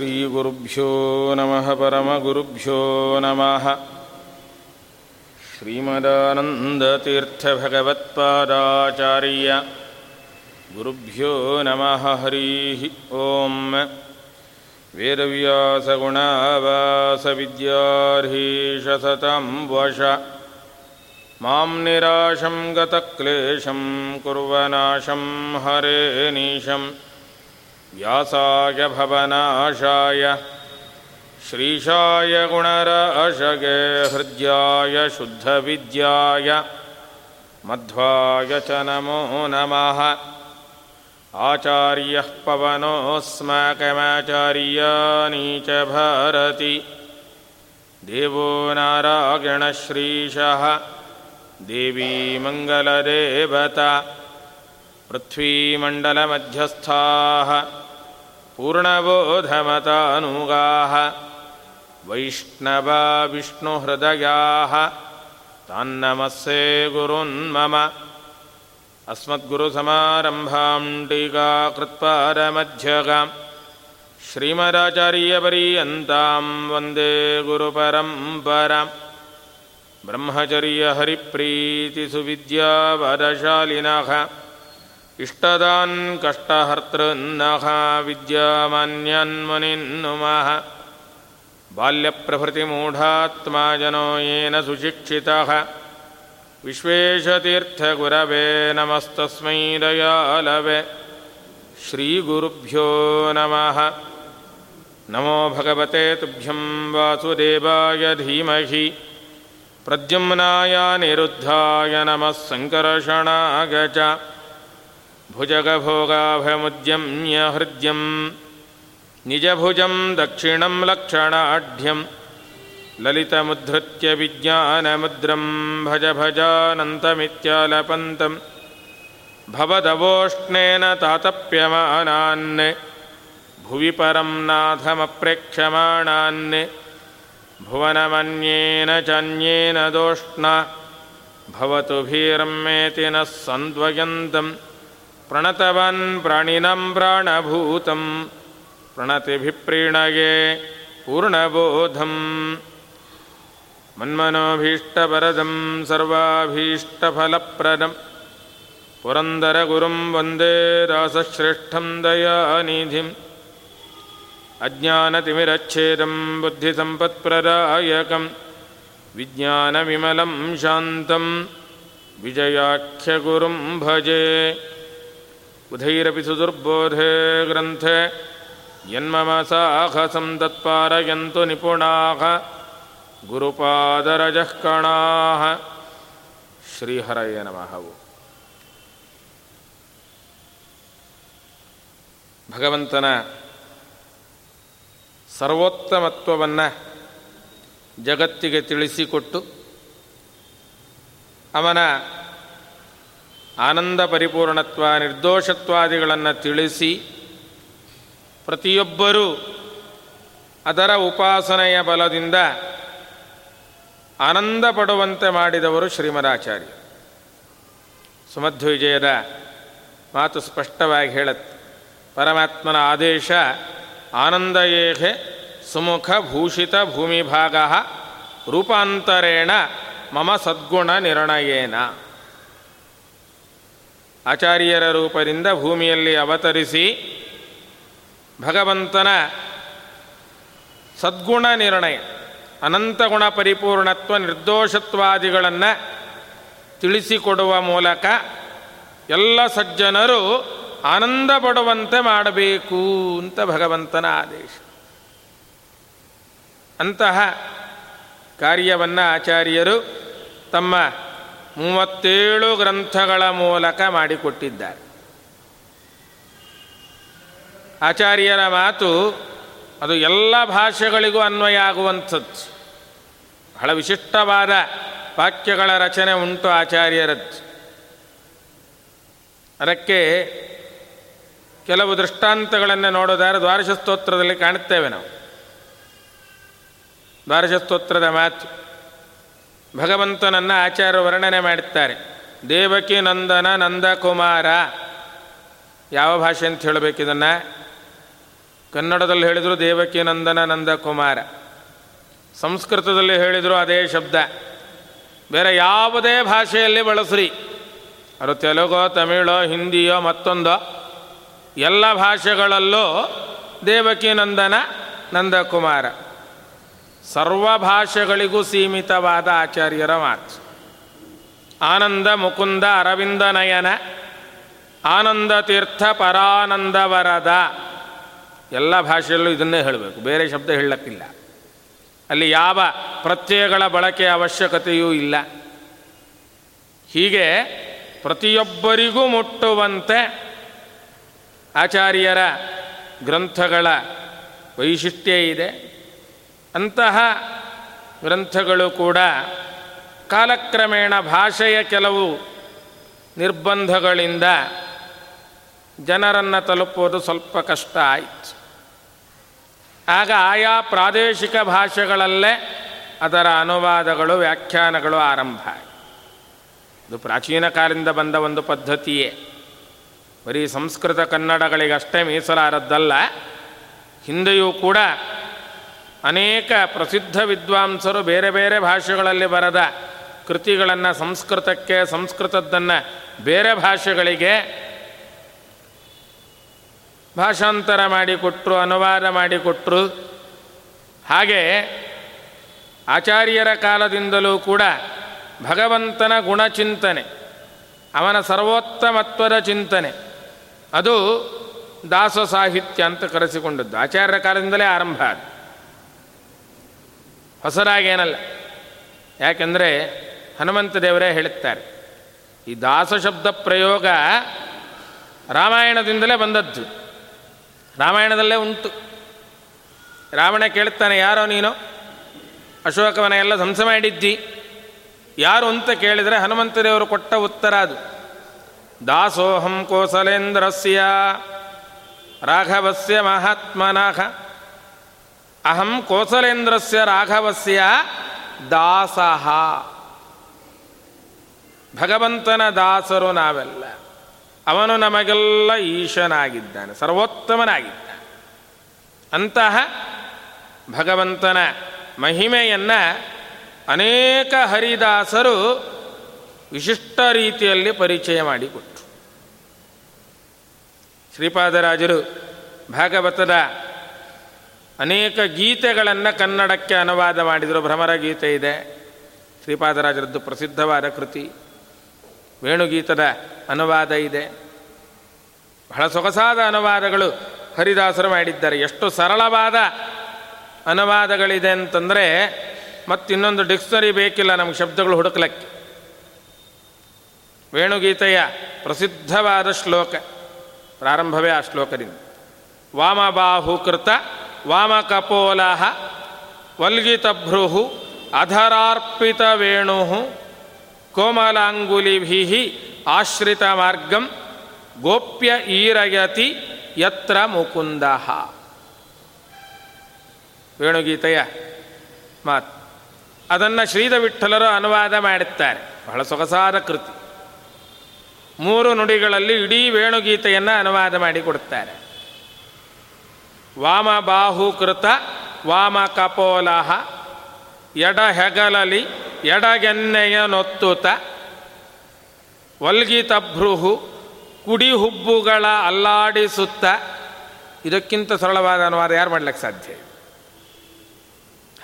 श्रीगुरुभ्यो नमः परमगुरुभ्यो नमः। श्रीमदानन्दतीर्थभगवत्पादाचार्य गुरुभ्यो नमः हरिः ॐ वेदव्यासगुणावासविद्यार्हीशसतं वश। मां निराशं गतक्लेशं कुर्वनाशं हरेनीशं व्यासाय भवनाशाय श्रीशाय गुणराशगे हृद्याय शुद्धविद्याय, मध्वाय च नमो नमः। आचार्यः पवनोऽस्माकमाचार्याणी च भारति। देवो नारायणश्रीशः देवी मङ्गलदेवता, पृथ्वीमण्डलमध्यस्थाः। पूर्णबोधमतानुगाः। वैष्णवा विष्णुहृदयाः तान्नमस्ये गुरुन्मम अस्मद्गुरुसमारम्भां टीकाकृत्पारमध्यगां श्रीमदाचार्यपर्यन्तां वन्दे गुरुपरम्परां ब्रह्मचर्यहरिप्रीतिसुविद्यावरशालिनः इष्टदान् कष्टहर्तृन्नः विद्यामान्यान्मुनिन्नुमः। बाल्यप्रभृतिमूढात्मा जनो येन सुशिक्षितः। विश्वेशतीर्थगुरवे नमस्तस्मै दयालवे। श्रीगुरुभ्यो नमः। नमो भगवते तुभ्यं वासुदेवाय धीमहि। प्रद्युम्नाय निरुद्धाय नमः सङ्कर्षणाय भुजगभोगाभमुद्यम्य हृद्यं निजभुजं दक्षिणं लक्षणाढ्यं ललितमुद्धृत्य विज्ञानमुद्रं भज भजानन्तमित्यालपन्तं भवदवोष्णेन तातप्यमानान्। भुवि परं नाथमप्रेक्षमाणान्। भुवनमन्येन चान्येन दोष्णा। भवतु भीरम्मेति नः सन्द्वयन्तं प्रणतवन् प्राणिनं प्राणभूतं प्रणतिभिप्रीणये पूर्णबोधम् मन्मनोभीष्टवरदं सर्वाभीष्टफलप्रदं पुरन्दरगुरुं वन्दे दासश्रेष्ठं दयानिधिम् अज्ञानतिमिरच्छेदं बुद्धिसम्पत्प्रदायकं विज्ञानविमलं शान्तं विजयाख्यगुरुं भजे बुधैरपि सुदुर्बोधे ग्रन्थे यन्मम साहसं तत्पारयन्तु निपुणाः ಗುರುಪಾದರಜಃ ಕಣಾಹ ಶ್ರೀಹರಯ ನಮಃ ಭಗವಂತನ ಸರ್ವೋತ್ತಮತ್ವವನ್ನು ಜಗತ್ತಿಗೆ ತಿಳಿಸಿಕೊಟ್ಟು ಅವನ ಆನಂದ ಪರಿಪೂರ್ಣತ್ವ, ನಿರ್ದೋಷತ್ವಾದಿಗಳನ್ನು ತಿಳಿಸಿ ಪ್ರತಿಯೊಬ್ಬರೂ ಅದರ ಉಪಾಸನೆಯ ಬಲದಿಂದ ಆನಂದ ಪಡುವಂತೆ ಮಾಡಿದವರು ಶ್ರೀಮದಾಚಾರ್ಯ. ಸುಮಧ್ವಿಜಯದ ಮಾತು ಸ್ಪಷ್ಟವಾಗಿ ಹೇಳುತ್ತೆ. ಪರಮಾತ್ಮನ ಆದೇಶ, ಆನಂದಯೇಹೆ ಸುಮುಖ ಭೂಷಿತ ಭೂಮಿಭಾಗ ರೂಪಾಂತರೇಣ ಮಮ ಸದ್ಗುಣ ನಿರ್ಣಯೇನ. ಆಚಾರ್ಯರ ರೂಪದಿಂದ ಭೂಮಿಯಲ್ಲಿ ಅವತರಿಸಿ ಭಗವಂತನ ಸದ್ಗುಣ ನಿರ್ಣಯ ಅನಂತಗುಣ ಪರಿಪೂರ್ಣತ್ವ ನಿರ್ದೋಷತ್ವಾದಿಗಳನ್ನು ತಿಳಿಸಿಕೊಡುವ ಮೂಲಕ ಎಲ್ಲ ಸಜ್ಜನರು ಆನಂದ ಪಡುವಂತೆ ಮಾಡಬೇಕು ಅಂತ ಭಗವಂತನ ಆದೇಶ. ಅಂತಹ ಕಾರ್ಯವನ್ನು ಆಚಾರ್ಯರು ತಮ್ಮ ಮೂವತ್ತೇಳು ಗ್ರಂಥಗಳ ಮೂಲಕ ಮಾಡಿಕೊಟ್ಟಿದ್ದಾರೆ. ಆಚಾರ್ಯರ ಮಾತು ಅದು ಎಲ್ಲ ಭಾಷೆಗಳಿಗೂ ಅನ್ವಯ ಆಗುವಂಥದ್ದು. ಬಹಳ ವಿಶಿಷ್ಟವಾದ ವಾಕ್ಯಗಳ ರಚನೆ ಉಂಟು ಆಚಾರ್ಯರದ್ದು. ಅದಕ್ಕೆ ಕೆಲವು ದೃಷ್ಟಾಂತಗಳನ್ನು ನೋಡೋದಾದ್ರೆ ದ್ವಾರಶ ಸ್ತೋತ್ರದಲ್ಲಿ ಕಾಣುತ್ತೇವೆ ನಾವು. ದ್ವಾರಶ ಸ್ತೋತ್ರದ ಮಾತು. ಭಗವಂತನನ್ನು ಆಚಾರ್ಯ ವರ್ಣನೆ ಮಾಡುತ್ತಾರೆ ದೇವಕಿ ನಂದನ ನಂದಕುಮಾರ. ಯಾವ ಭಾಷೆ ಅಂತ ಹೇಳಬೇಕು ಇದನ್ನು? ಕನ್ನಡದಲ್ಲಿ ಹೇಳಿದರು ದೇವಕಿ ನಂದನ ನಂದಕುಮಾರ. ಸಂಸ್ಕೃತದಲ್ಲಿ ಹೇಳಿದರು ಅದೇ ಶಬ್ದ. ಬೇರೆ ಯಾವುದೇ ಭಾಷೆಯಲ್ಲಿ ಬಳಸ್ರಿ. ಅದು ತೆಲುಗೋ, ತಮಿಳೋ, ಹಿಂದಿಯೋ, ಮತ್ತೊಂದೋ, ಎಲ್ಲ ಭಾಷೆಗಳಲ್ಲೂ ದೇವಕಿ ನಂದನ ನಂದಕುಮಾರ. ಸರ್ವ ಭಾಷೆಗಳಿಗೂ ಸೀಮಿತವಾದ ಆಚಾರ್ಯರ ಮಾತು. ಆನಂದ ಮುಕುಂದ ಅರವಿಂದ ನಯನ, ಆನಂದ ತೀರ್ಥ ಪರಾನಂದ ವರದ ಎಲ್ಲ ಭಾಷೆಯಲ್ಲೂ ಇದನ್ನೇ ಹೇಳಬೇಕು, ಬೇರೆ ಶಬ್ದ ಹೇಳಕ್ಕಿಲ್ಲ. ಅಲ್ಲಿ ಯಾವ ಪ್ರತ್ಯಯಗಳ ಬಳಕೆ ಅವಶ್ಯಕತೆಯೂ ಇಲ್ಲ. ಹೀಗೆ ಪ್ರತಿಯೊಬ್ಬರಿಗೂ ಮುಟ್ಟುವಂತೆ ಆಚಾರ್ಯರ ಗ್ರಂಥಗಳ ವೈಶಿಷ್ಟ್ಯ ಇದೆ. ಅಂತಹ ಗ್ರಂಥಗಳು ಕೂಡ ಕಾಲಕ್ರಮೇಣ ಭಾಷೆಯ ಕೆಲವು ನಿರ್ಬಂಧಗಳಿಂದ ಜನರನ್ನು ತಲುಪೋದು ಸ್ವಲ್ಪ ಕಷ್ಟ ಆಯಿತು. ಆಗ ಆಯಾ ಪ್ರಾದೇಶಿಕ ಭಾಷೆಗಳಲ್ಲೇ ಅದರ ಅನುವಾದಗಳು, ವ್ಯಾಖ್ಯಾನಗಳು ಆರಂಭ ಇದು ಪ್ರಾಚೀನ ಕಾಲದಿಂದ ಬಂದ ಒಂದು ಪದ್ಧತಿಯೇ. ಬರೀ ಸಂಸ್ಕೃತ ಕನ್ನಡಗಳಿಗಷ್ಟೇ ಮೀಸಲಾರದ್ದಲ್ಲ. ಹಿಂದೆಯೂ ಕೂಡ ಅನೇಕ ಪ್ರಸಿದ್ಧ ವಿದ್ವಾಂಸರು ಬೇರೆ ಬೇರೆ ಭಾಷೆಗಳಲ್ಲಿ ಬರದ ಕೃತಿಗಳನ್ನು, ಸಂಸ್ಕೃತಕ್ಕೆ, ಸಂಸ್ಕೃತದ್ದನ್ನು ಬೇರೆ ಭಾಷೆಗಳಿಗೆ ಭಾಷಾಂತರ ಮಾಡಿಕೊಟ್ಟರು ಅನುವಾದ ಮಾಡಿಕೊಟ್ಟರು ಹಾಗೆ ಆಚಾರ್ಯರ ಕಾಲದಿಂದಲೂ ಕೂಡ ಭಗವಂತನ ಗುಣಚಿಂತನೆ, ಅವನ ಸರ್ವೋತ್ತಮತ್ವದ ಚಿಂತನೆ, ಅದು ದಾಸ ಸಾಹಿತ್ಯ ಅಂತ ಕರೆಸಿಕೊಂಡದ್ದು. ಆಚಾರ್ಯರ ಕಾಲದಿಂದಲೇ ಆರಂಭ ಅದು ಹೊಸದಾಗೇನಲ್ಲ ಯಾಕೆಂದರೆ ಹನುಮಂತ ದೇವರೇ ಹೇಳುತ್ತಾರೆ, ಈ ದಾಸ ಶಬ್ದ ಪ್ರಯೋಗ ರಾಮಾಯಣದಿಂದಲೇ ಬಂದದ್ದು. ರಾಮಾಯಣದಲ್ಲೇ ಉಂಟು. ರಾವಣ ಕೇಳ್ತಾನೆ ಯಾರೋ ನೀನು? ಅಶೋಕವನ ಎಲ್ಲ ಧ್ವಂಸ ಮಾಡಿದ್ದಿ? ಯಾರು ಅಂತ ಕೇಳಿದರೆ ಹನುಮಂತದೇವರು ಕೊಟ್ಟ ಉತ್ತರ ಅದು. ದಾಸೋಹಂ ಕೋಸಲೇಂದ್ರಸ್ಯ ರಾಘವಸ್ಯ ಮಹಾತ್ಮನಃ. ಅಹಂ ಕೋಸಲೇಂದ್ರಸ್ಯ ರಾಘವಸ್ಯ ದಾಸಹ ಭಗವಂತನ ದಾಸರು ನಾವೆಲ್ಲ. ಅವನು ನಮಗೆಲ್ಲ ಈಶನಾಗಿದ್ದಾನೆ, ಸರ್ವೋತ್ತಮನಾಗಿದ್ದಾನೆ. ಅಂತಹ ಭಗವಂತನ ಮಹಿಮೆಯನ್ನು ಅನೇಕ ಹರಿದಾಸರು ವಿಶಿಷ್ಟ ರೀತಿಯಲ್ಲಿ ಪರಿಚಯ ಮಾಡಿಕೊಟ್ರು. ಶ್ರೀಪಾದರಾಜರು ಭಾಗವತದ ಅನೇಕ ಗೀತೆಗಳನ್ನು ಕನ್ನಡಕ್ಕೆ ಅನುವಾದ ಮಾಡಿದರು. ಭ್ರಮರ ಗೀತೆ ಇದೆ. ಶ್ರೀಪಾದರಾಜರದ್ದು ಪ್ರಸಿದ್ಧವಾದ ಕೃತಿ. ವೇಣುಗೀತದ ಅನುವಾದ ಇದೆ. ಬಹಳ ಸೊಗಸಾದ ಅನುವಾದಗಳು ಹರಿದಾಸರು ಮಾಡಿದ್ದಾರೆ. ಎಷ್ಟು ಸರಳವಾದ ಅನುವಾದಗಳಿದೆ ಅಂತಂದರೆ ಮತ್ತಿನ್ನೊಂದು ಡಿಕ್ಷನರಿ ಬೇಕಿಲ್ಲ ನಮಗೆ ಶಬ್ದಗಳು ಹುಡುಕ್ಲಕ್ಕೆ. ವೇಣುಗೀತೆಯ ಪ್ರಸಿದ್ಧವಾದ ಶ್ಲೋಕ, ಪ್ರಾರಂಭವೇ ಆ ಶ್ಲೋಕದಿಂದ. ವಾಮಬಾಹುಕೃತ ವಾಮಕಪೋಲಹ ವಲ್ಗಿತಭ್ರು ಅಧರಾರ್ಪಿತ ವೇಣು ಕೋಮಲಾಂಗುಲಿಭಿ ಆಶ್ರಿತ ಮಾರ್ಗಂ ಗೋಪ್ಯ ಈರಯತಿ ಯತ್ರ ಮುಕುಂದ ವೇಣುಗೀತೆಯ ಮಾತು. ಅದನ್ನು ಶ್ರೀಧ ವಿಠಲರು ಅನುವಾದ ಮಾಡುತ್ತಾರೆ ಬಹಳ ಸೊಗಸಾದ ಕೃತಿ. ಮೂರು ನುಡಿಗಳಲ್ಲಿ ಇಡೀ ವೇಣುಗೀತೆಯನ್ನು ಅನುವಾದ ಮಾಡಿಕೊಡುತ್ತಾರೆ ವಾಮ ಬಾಹುಕೃತ ವಾಮ ಕಪೋಲಹ ಎಡ ಹೆಗಲಲಿ ಎಡಗೆನ್ನೆಯ ನೊತ್ತುತ ವಲ್ಗಿತಭ್ರುಹು ಕುಡಿ ಹುಬ್ಬುಗಳ ಅಲ್ಲಾಡಿಸುತ್ತ. ಇದಕ್ಕಿಂತ ಸರಳವಾದ ಅನುವಾದ ಯಾರು ಮಾಡ್ಲಿಕ್ಕೆ ಸಾಧ್ಯ?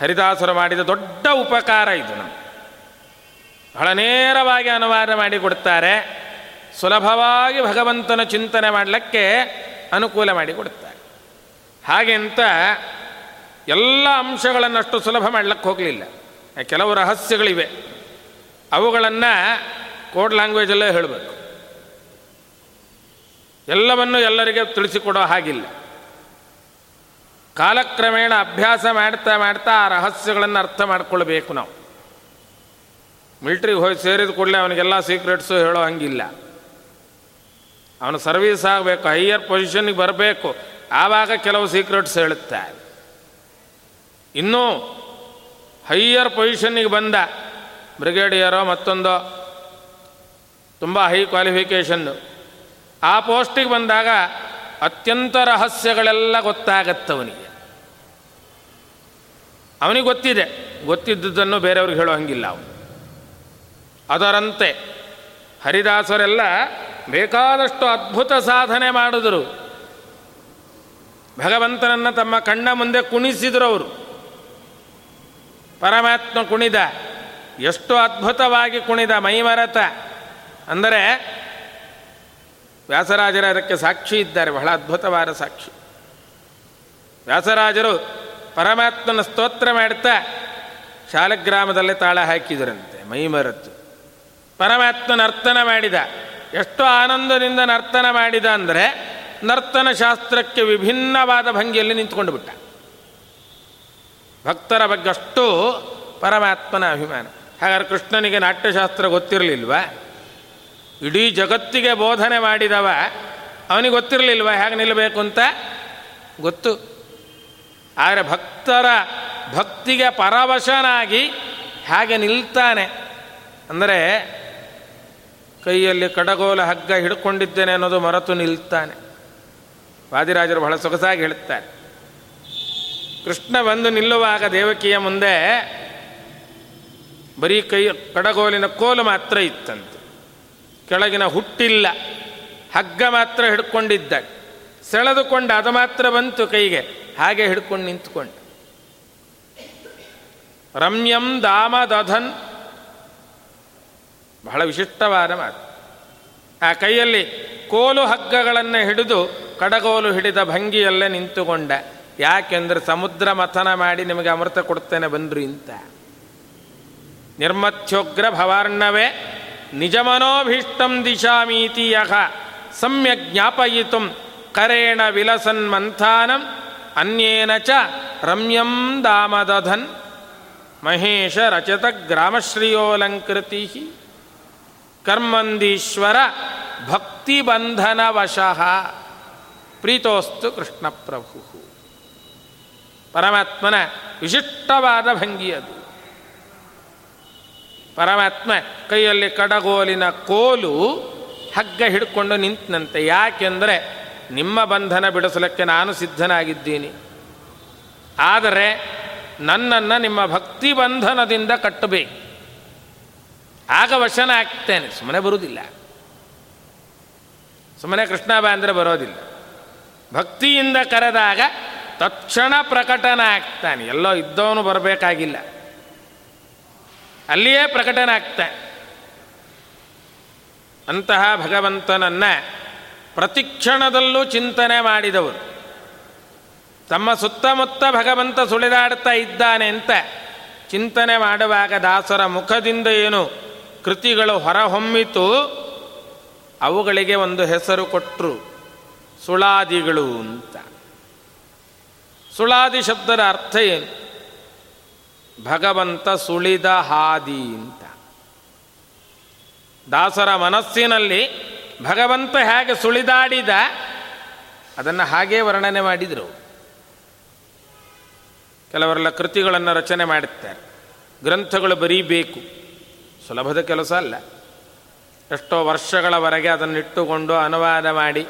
ಹರಿದಾಸರು ಮಾಡಿದ ದೊಡ್ಡ ಉಪಕಾರ ಇದು ನಮ್ಮ ಬಹಳ ನೇರವಾಗಿ ಅನುವಾದ ಮಾಡಿಕೊಡ್ತಾರೆ ಸುಲಭವಾಗಿ ಭಗವಂತನ ಚಿಂತನೆ ಮಾಡಲಿಕ್ಕೆ ಅನುಕೂಲ ಮಾಡಿಕೊಡುತ್ತಾರೆ ಹಾಗೆ ಅಂತ ಎಲ್ಲ ಅಂಶಗಳನ್ನಷ್ಟು ಸುಲಭ ಮಾಡಲಿಕ್ಕೆ ಹೋಗಲಿಲ್ಲ. ಕೆಲವು ರಹಸ್ಯಗಳಿವೆ. ಅವುಗಳನ್ನು ಕೋಡ್ ಲ್ಯಾಂಗ್ವೇಜಲ್ಲೇ ಹೇಳಬೇಕು. ಎಲ್ಲವನ್ನು ಎಲ್ಲರಿಗೆ ತಿಳಿಸಿಕೊಡೋ ಹಾಗಿಲ್ಲ. ಕಾಲಕ್ರಮೇಣ ಅಭ್ಯಾಸ ಮಾಡ್ತಾ ಮಾಡ್ತಾ ಆ ರಹಸ್ಯಗಳನ್ನು ಅರ್ಥ ಮಾಡ್ಕೊಳ್ಬೇಕು ನಾವು. ಮಿಲ್ಟ್ರಿಗೆ ಹೋಗಿ ಸೇರಿದ ಕೂಡಲೇ ಅವನಿಗೆಲ್ಲ ಸೀಕ್ರೆಟ್ಸು ಹೇಳೋ ಹಂಗಿಲ್ಲ. ಅವನು ಸರ್ವೀಸ್ ಆಗಬೇಕು ಹೈಯರ್ ಪೊಸಿಷನ್ಗೆ ಬರಬೇಕು. ಆವಾಗ ಕೆಲವು ಸೀಕ್ರೆಟ್ಸ್ ಹೇಳುತ್ತಾರೆ ಇನ್ನೂ ಹೈಯರ್ ಪೊಸಿಷನ್ನಿಗೆ ಬಂದ ಬ್ರಿಗೇಡಿಯರೋ ಮತ್ತೊಂದೋ ತುಂಬ ಹೈ ಕ್ವಾಲಿಫಿಕೇಷನ್ನು ಆ ಪೋಸ್ಟಿಗೆ ಬಂದಾಗ ಅತ್ಯಂತ ರಹಸ್ಯಗಳೆಲ್ಲ ಗೊತ್ತಾಗತ್ತವನಿಗೆ ಅವನಿಗೆ. ಗೊತ್ತಿದೆ. ಗೊತ್ತಿದ್ದುದನ್ನು ಬೇರೆಯವ್ರಿಗೆ ಹೇಳೋ ಹಂಗಿಲ್ಲ ಅವನು. ಅದರಂತೆ ಹರಿದಾಸರೆಲ್ಲ ಬೇಕಾದಷ್ಟು ಅದ್ಭುತ ಸಾಧನೆ ಮಾಡಿದರು. ಭಗವಂತನನ್ನು ತಮ್ಮ ಕಣ್ಣ ಮುಂದೆ ಕುಣಿಸಿದರು ಅವರು. ಪರಮಾತ್ಮ ಕುಣಿದ, ಎಷ್ಟು ಅದ್ಭುತವಾಗಿ ಕುಣಿದ ಮೈಮರತ. ಅಂದರೆ ವ್ಯಾಸರಾಜರ ಅದಕ್ಕೆ ಸಾಕ್ಷಿ ಇದ್ದಾರೆ, ಬಹಳ ಅದ್ಭುತವಾದ ಸಾಕ್ಷಿ. ವ್ಯಾಸರಾಜರು ಪರಮಾತ್ಮನ ಸ್ತೋತ್ರ ಮಾಡ್ತಾ ಶಾಲಗ್ರಾಮದಲ್ಲೇ ತಾಳ ಹಾಕಿದರಂತೆ ಮೈಮರತ್ತು ಪರಮಾತ್ಮ ನರ್ತನ ಮಾಡಿದ, ಎಷ್ಟು ಆನಂದದಿಂದ ನರ್ತನ ಮಾಡಿದ ಅಂದರೆ ನರ್ತನ ಶಾಸ್ತ್ರಕ್ಕೆ ವಿಭಿನ್ನವಾದ ಭಂಗಿಯಲ್ಲಿ ನಿಂತ್ಕೊಂಡು ಬಿಟ್ಟ. ಭಕ್ತರ ಬಗ್ಗೆ ಅಷ್ಟು ಪರಮಾತ್ಮನ ಅಭಿಮಾನ. ಹಾಗಾದ್ರೆ ಕೃಷ್ಣನಿಗೆ ನಾಟ್ಯಶಾಸ್ತ್ರ ಗೊತ್ತಿರಲಿಲ್ವ? ಇಡೀ ಜಗತ್ತಿಗೆ ಬೋಧನೆ ಮಾಡಿದವ ಅವನಿಗೆ ಗೊತ್ತಿರಲಿಲ್ವ ಹೇಗೆ ನಿಲ್ಲಬೇಕು ಅಂತ? ಗೊತ್ತು. ಆದರೆ ಭಕ್ತರ ಭಕ್ತಿಗೆ ಪರವಶನಾಗಿ ಹಾಗೆ ನಿಲ್ತಾನೆ? ಅಂದರೆ ಕೈಯಲ್ಲಿ ಕಡಗೋಲ ಹಗ್ಗ ಹಿಡ್ಕೊಂಡಿದ್ದೇನೆ ಅನ್ನೋದು ಮರೆತು ನಿಲ್ತಾನೆ. ವಾದಿರಾಜರು ಬಹಳ ಸೊಗಸಾಗಿ ಹೇಳುತ್ತಾರೆ. ಕೃಷ್ಣ ಬಂದು ನಿಲ್ಲುವಾಗ ದೇವಕಿಯ ಮುಂದೆ ಬರೀ ಕೈ ಕಡಗೋಲಿನ ಕೋಲು ಮಾತ್ರ ಇತ್ತಂತೆ. ಕೆಳಗಿನ ಹುಟ್ಟಿಲ್ಲ, ಹಗ್ಗ ಮಾತ್ರ ಹಿಡ್ಕೊಂಡಿದ್ದ, ಸೆಳೆದುಕೊಂಡು ಅದು ಮಾತ್ರ ಬಂತು ಕೈಗೆ, ಹಾಗೆ ಹಿಡ್ಕೊಂಡು ನಿಂತ್ಕೊಂಡು. ರಮ್ಯಂ ದಾಮದಧನ್, ಬಹಳ ವಿಶಿಷ್ಟವಾದ ಮಾತು. ಆ ಕೈಯಲ್ಲಿ ಕೋಲು ಹಗ್ಗಗಳನ್ನು ಹಿಡಿದು ಕಡಗೋಲು ಹಿಡಿದ ಭಂಗಿಯಲ್ಲೇ ನಿಂತುಕೊಂಡ. ಯಾಕೆಂದ್ರೆ ಸಮುದ್ರ ಮಥನ ಮಾಡಿ ನಿಮಗೆ ಅಮೃತ ಕೊಡ್ತೇನೆ ಬಂದ್ರು ಇಂತ. ನಿರ್ಮಥ್ಯೋಗ್ರ ಭವಾರ್ಣವೇ ನಿಜಮನೋಭೀಷ್ಟಂ ದಿಶಾಮೀತಿ ಯಹ. ಸಮ್ಯಕ್ ಜ್ಞಾಪಯಿತು ಕರೇಣ ವಿಲಸನ್ ಮಂಥಾನಂ ಅನ್ಯೇನ ಚ ರಮ್ಯಂ ದಾಮದಧನ್. ಮಹೇಶ ರಚತ ಗ್ರಾಮಶ್ರೀಯೋಲಂಕೃತಿ ಕರ್ಮಂದೀಶ್ವರ ಭಕ್ತಿಬಂಧನ ವಶಃ ಪ್ರೀತೋಸ್ತು ಕೃಷ್ಣ ಪ್ರಭು. ಪರಮಾತ್ಮನ ವಿಶಿಷ್ಟವಾದ ಭಂಗಿ ಅದು. ಪರಮಾತ್ಮ ಕೈಯಲ್ಲಿ ಕಡಗೋಲಿನ ಕೋಲು ಹಗ್ಗ ಹಿಡ್ಕೊಂಡು ನಿಂತನಂತೆ. ಯಾಕೆಂದರೆ ನಿಮ್ಮ ಬಂಧನ ಬಿಡಿಸಲಿಕ್ಕೆ ನಾನು ಸಿದ್ಧನಾಗಿದ್ದೀನಿ. ಆದರೆ ನನ್ನನ್ನು ನಿಮ್ಮ ಭಕ್ತಿ ಬಂಧನದಿಂದ ಕಟ್ಟಬೇಕು. ಆಗ ವಶನ ಆಗ್ತೇನೆ. ಸುಮ್ಮನೆ ಬರುವುದಿಲ್ಲ. ಸುಮ್ಮನೆ ಕೃಷ್ಣ ಬಾ ಅಂದರೆ ಬರೋದಿಲ್ಲ. ಭಕ್ತಿಯಿಂದ ಕರೆದಾಗ ತಕ್ಷಣ ಪ್ರಕಟನ ಆಗ್ತಾನೆ ಎಲ್ಲೋ ಇದ್ದವನು ಬರಬೇಕಾಗಿಲ್ಲ. ಅಲ್ಲಿಯೇ ಪ್ರಕಟನ ಆಗ್ತಾನೆ ಅಂತಹ ಭಗವಂತನನ್ನ ಪ್ರತಿಕ್ಷಣದಲ್ಲೂ ಚಿಂತನೆ ಮಾಡಿದವರು. ತಮ್ಮ ಸುತ್ತಮುತ್ತ ಭಗವಂತ ಸುಳಿದಾಡ್ತಾ ಇದ್ದಾನೆ ಅಂತ ಚಿಂತನೆ ಮಾಡುವಾಗ ದಾಸರ ಮುಖದಿಂದ ಏನು ಕೃತಿಗಳು ಹೊರಹೊಮ್ಮಿತು, ಅವುಗಳಿಗೆ ಒಂದು ಹೆಸರು ಕೊಟ್ಟರು ಸುಳಾದಿಗಳು ಅಂತ. ಸುಳಾದಿ ಶಬ್ದದ ಅರ್ಥ ಏನು? ಭಗವಂತ ಸುಳಿದ ಹಾದಿ ಅಂತ. ದಾಸರ ಮನಸ್ಸಿನಲ್ಲಿ ಭಗವಂತ ಹೇಗೆ ಸುಳಿದಾಡಿದ, ಅದನ್ನು ಹಾಗೇ ವರ್ಣನೆ ಮಾಡಿದರು. ಕೆಲವರೆಲ್ಲ ಕೃತಿಗಳನ್ನು ರಚನೆ ಮಾಡುತ್ತಾರೆ. ಗ್ರಂಥಗಳು ಬರೀಬೇಕು. ಸುಲಭದ ಕೆಲಸ ಅಲ್ಲ. ಎಷ್ಟೋ ವರ್ಷಗಳವರೆಗೆ ಅದನ್ನಿಟ್ಟುಕೊಂಡು ಅನುವಾದ ಮಾಡಿ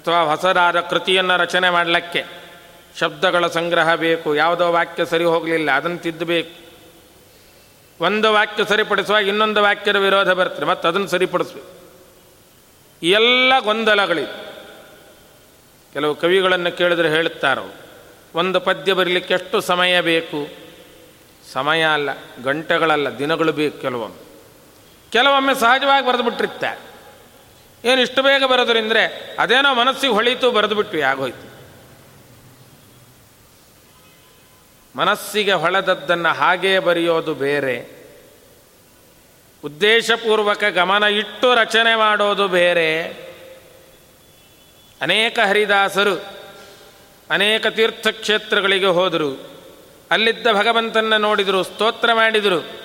ಅಥವಾ ಹೊಸದಾದ ಕೃತಿಯನ್ನು ರಚನೆ ಮಾಡಲಿಕ್ಕೆ ಶಬ್ದಗಳ ಸಂಗ್ರಹ ಬೇಕು, ಯಾವುದೋ ವಾಕ್ಯ ಸರಿ ಹೋಗಲಿಲ್ಲ, ಅದನ್ನು ತಿದ್ದಬೇಕು ಒಂದು ವಾಕ್ಯ ಸರಿಪಡಿಸುವಾಗ ಇನ್ನೊಂದು ವಾಕ್ಯದ ವಿರೋಧ ಬರ್ತದೆ, ಮತ್ತು ಅದನ್ನು ಸರಿಪಡಿಸ್ಬೇಕು. ಎಲ್ಲ ಗೊಂದಲಗಳಿವೆ ಕೆಲವು ಕವಿಗಳನ್ನು ಕೇಳಿದ್ರೆ ಹೇಳುತ್ತಾರೋ, ಒಂದು ಪದ್ಯ ಬರಲಿಕ್ಕೆ ಎಷ್ಟು ಸಮಯ ಬೇಕು? ಸಮಯ ಅಲ್ಲ, ಗಂಟೆಗಳಲ್ಲ, ದಿನಗಳು ಬೇಕು ಕೆಲವೊಮ್ಮೆ. ಕೆಲವೊಮ್ಮೆ ಸಹಜವಾಗಿ ಬರೆದು ಬಿಟ್ಟಿರ್ತಾರೆ ಏನು ಇಷ್ಟು ಬೇಗ ಬರೋದ್ರಿಂದರೆ ಅದೇನೋ ಮನಸ್ಸಿಗೆ ಹೊಳೀತು ಬರೆದು ಬಿಟ್ವಿ ಆಗೋಯ್ತು. ಮನಸ್ಸಿಗೆ ಹೊಳೆದದ್ದನ್ನು ಹಾಗೇ ಬರೆಯೋದು ಬೇರೆ. ಉದ್ದೇಶಪೂರ್ವಕ ಗಮನ ಇಟ್ಟು ರಚನೆ ಮಾಡೋದು ಬೇರೆ. ಅನೇಕ ಹರಿದಾಸರು, ಅನೇಕ ತೀರ್ಥಕ್ಷೇತ್ರಗಳಿಗೆ ಹೋದರು. ಅಲ್ಲಿದ್ದ ಭಗವಂತನ ನೋಡಿದರು, ಸ್ತೋತ್ರ ಮಾಡಿದರು.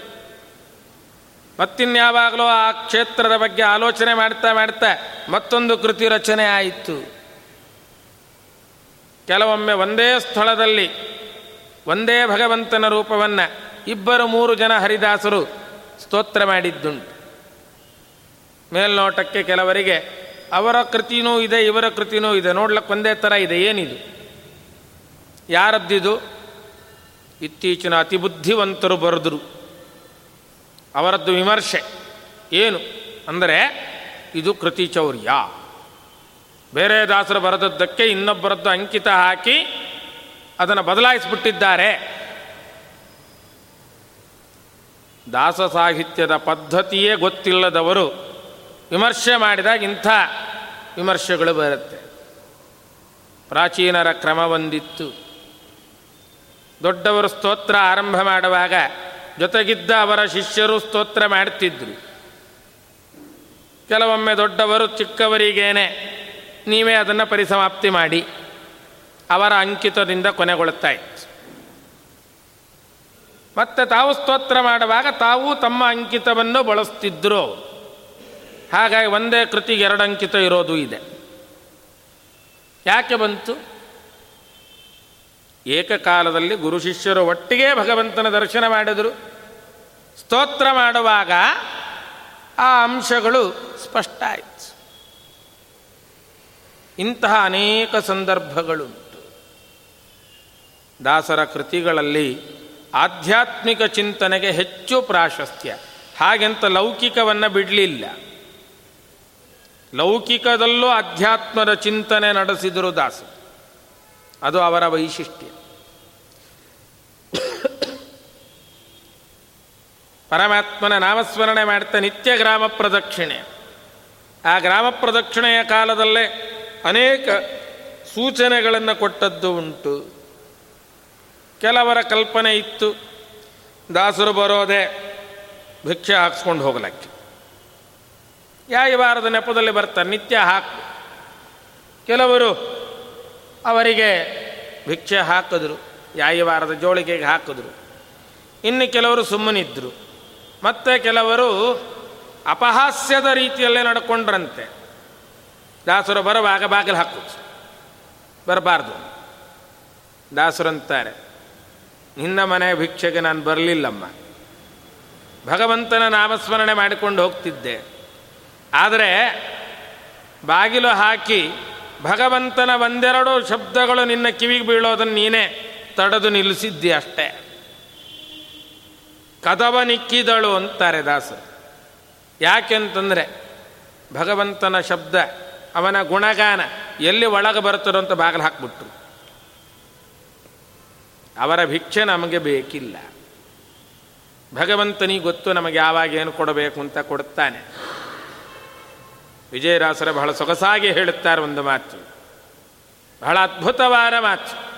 ಮತ್ತಿನ್ಯಾವಾಗಲೂ ಆ ಕ್ಷೇತ್ರದ ಬಗ್ಗೆ ಆಲೋಚನೆ ಮಾಡ್ತಾ ಮಾಡ್ತಾ ಮತ್ತೊಂದು ಕೃತಿ ರಚನೆ ಆಯಿತು. ಕೆಲವೊಮ್ಮೆ ಒಂದೇ ಸ್ಥಳದಲ್ಲಿ ಒಂದೇ ಭಗವಂತನ ರೂಪವನ್ನು ಇಬ್ಬರು ಮೂರು ಜನ ಹರಿದಾಸರು ಸ್ತೋತ್ರ ಮಾಡಿದ್ದುಂಟು. ಮೇಲ್ನೋಟಕ್ಕೆ ಕೆಲವರಿಗೆ ಅವರ ಕೃತಿನೂ ಇದೆ, ಇವರ ಕೃತಿನೂ ಇದೆ ನೋಡ್ಲಕ್ಕೆ ಒಂದೇ ಥರ ಇದೆ, ಏನಿದು? ಯಾರದ್ದಿದು? ಇತ್ತೀಚಿನ ಅತಿಬುದ್ಧಿವಂತರು ಬರೆದರು. ಅವರದ್ದು ವಿಮರ್ಶೆ ಏನು ಅಂದರೆ, ಇದು ಕೃತಿ ಚೌರ್ಯ. ಬೇರೆ ದಾಸರು ಬರೆದದ್ದಕ್ಕೆ ಇನ್ನೊಬ್ಬರದ್ದು ಅಂಕಿತ ಹಾಕಿ ಅದನ್ನು ಬದಲಾಯಿಸಿಬಿಟ್ಟಿದ್ದಾರೆ. ದಾಸ ಸಾಹಿತ್ಯದ ಪದ್ಧತಿಯೇ ಗೊತ್ತಿಲ್ಲದವರು ವಿಮರ್ಶೆ ಮಾಡಿದಾಗ ಇಂಥ ವಿಮರ್ಶೆಗಳು ಬರುತ್ತೆ. ಪ್ರಾಚೀನರ ಕ್ರಮವೊಂದಿತ್ತು ದೊಡ್ಡವರು ಸ್ತೋತ್ರ ಆರಂಭ ಮಾಡುವಾಗ ಜೊತೆಗಿದ್ದ ಅವರ ಶಿಷ್ಯರು ಸ್ತೋತ್ರ ಮಾಡ್ತಿದ್ರು. ಕೆಲವೊಮ್ಮೆ ದೊಡ್ಡವರು ಚಿಕ್ಕವರಿಗೇನೆ ನೀವೇ ಅದನ್ನು ಪರಿಸಮಾಪ್ತಿ ಮಾಡಿ ಅವರ ಅಂಕಿತದಿಂದ ಕೊನೆಗೊಳ್ತಾ ಇತ್ತು. ಮತ್ತೆ ತಾವು ಸ್ತೋತ್ರ ಮಾಡುವಾಗ ತಾವು ತಮ್ಮ ಅಂಕಿತವನ್ನು ಬಳಸ್ತಿದ್ರು ಹಾಗಾಗಿ ಒಂದೇ ಕೃತಿಗೆ ಎರಡು ಅಂಕಿತ ಇರೋದು ಇದೆ. ಯಾಕೆ ಬಂತು? ಏಕಕಾಲದಲ್ಲಿ ಗುರು ಶಿಷ್ಯರು ಒಟ್ಟಿಗೆ ಭಗವಂತನ ದರ್ಶನ ಮಾಡಿದರು. ಸ್ತೋತ್ರ ಮಾಡುವಾಗ ಆ ಅಂಶಗಳು ಸ್ಪಷ್ಟ ಆಯಿತು. ಇಂತಹ ಅನೇಕ ಸಂದರ್ಭಗಳುಂಟು. ದಾಸರ ಕೃತಿಗಳಲ್ಲಿ ಆಧ್ಯಾತ್ಮಿಕ ಚಿಂತನೆಗೆ ಹೆಚ್ಚು ಪ್ರಾಶಸ್ತ್ಯ. ಹಾಗೆಂತ ಲೌಕಿಕವನ್ನು ಬಿಡಲಿಲ್ಲ. ಲೌಕಿಕದಲ್ಲೂ ಅಧ್ಯಾತ್ಮದ ಚಿಂತನೆ ನಡೆಸಿದರು ದಾಸ ಅದು ಅವರ ವೈಶಿಷ್ಟ್ಯ. ಪರಮಾತ್ಮನ ನಾಮಸ್ಮರಣೆ ಮಾಡ್ತಾ ನಿತ್ಯ ಗ್ರಾಮ ಪ್ರದಕ್ಷಿಣೆ. ಆ ಗ್ರಾಮ ಪ್ರದಕ್ಷಿಣೆಯ ಕಾಲದಲ್ಲೇ ಅನೇಕ ಸೂಚನೆಗಳನ್ನು ಕೊಟ್ಟದ್ದು ಉಂಟು. ಕೆಲವರ ಕಲ್ಪನೆ ಇತ್ತು, ದಾಸರು ಬರೋದೆ ಭಿಕ್ಷೆ ಹಾಕ್ಸ್ಕೊಂಡು ಹೋಗ್ಲಕ್ಕೆ. ವಾರದ ನೆಪದಲ್ಲಿ ಬರ್ತಾರೆ, ನಿತ್ಯ ಹಾಕು. ಕೆಲವರು ಅವರಿಗೆ ಭಿಕ್ಷೆ ಹಾಕಿದ್ರು, ಯಾಯಿವಾರದ ಜೋಳಿಗೆಗೆ ಹಾಕಿದ್ರು. ಇನ್ನು ಕೆಲವರು ಸುಮ್ಮನಿದ್ದರು ಮತ್ತೆ ಕೆಲವರು ಅಪಹಾಸ್ಯದ ರೀತಿಯಲ್ಲೇ ನಡ್ಕೊಂಡ್ರಂತೆ. ದಾಸರು ಬರುವಾಗ ಬಾಗಿಲು ಹಾಕು ಬರಬಾರ್ದು. ದಾಸರಂತಾರೆ ನಿನ್ನ ಮನೆ ಭಿಕ್ಷೆಗೆ ನಾನು ಬರಲಿಲ್ಲಮ್ಮ. ಭಗವಂತನ ನಾಮಸ್ಮರಣೆ ಮಾಡಿಕೊಂಡು ಹೋಗ್ತಿದ್ದೆ. ಆದರೆ ಬಾಗಿಲು ಹಾಕಿ ಭಗವಂತನ ಒಂದೆರಡು ಶಬ್ದಗಳು ನಿನ್ನ ಕಿವಿಗೆ ಬೀಳೋದನ್ನು ನೀನೇ ತಡೆದು ನಿಲ್ಲಿಸಿದ್ದಿ ಅಷ್ಟೇ. ಕದವ ನಿಕ್ಕಿದಳು ಅಂತಾರೆ ದಾಸರು. ಯಾಕೆಂತಂದರೆ ಭಗವಂತನ ಶಬ್ದ, ಅವನ ಗುಣಗಾನ ಎಲ್ಲಿ ಒಳಗೆ ಬರುತ್ತದೋ ಅಂತ ಬಾಗಿಲು ಹಾಕ್ಬಿಟ್ರು. ಅವರ ಭಿಕ್ಷೆ ನಮಗೆ ಬೇಕಿಲ್ಲ. ಭಗವಂತನಿಗೆ ಗೊತ್ತು ನಮಗೆ ಯಾವಾಗ ಏನು ಕೊಡಬೇಕು ಅಂತ ಕೊಡುತ್ತಾನೆ ವಿಜಯರಾಸರ ಬಹಳ ಸೊಗಸಾಗಿ ಹೇಳುತ್ತಾರೆ ಒಂದು ಮಾತು. ಬಹಳ ಅದ್ಭುತವಾದ ಮಾತು.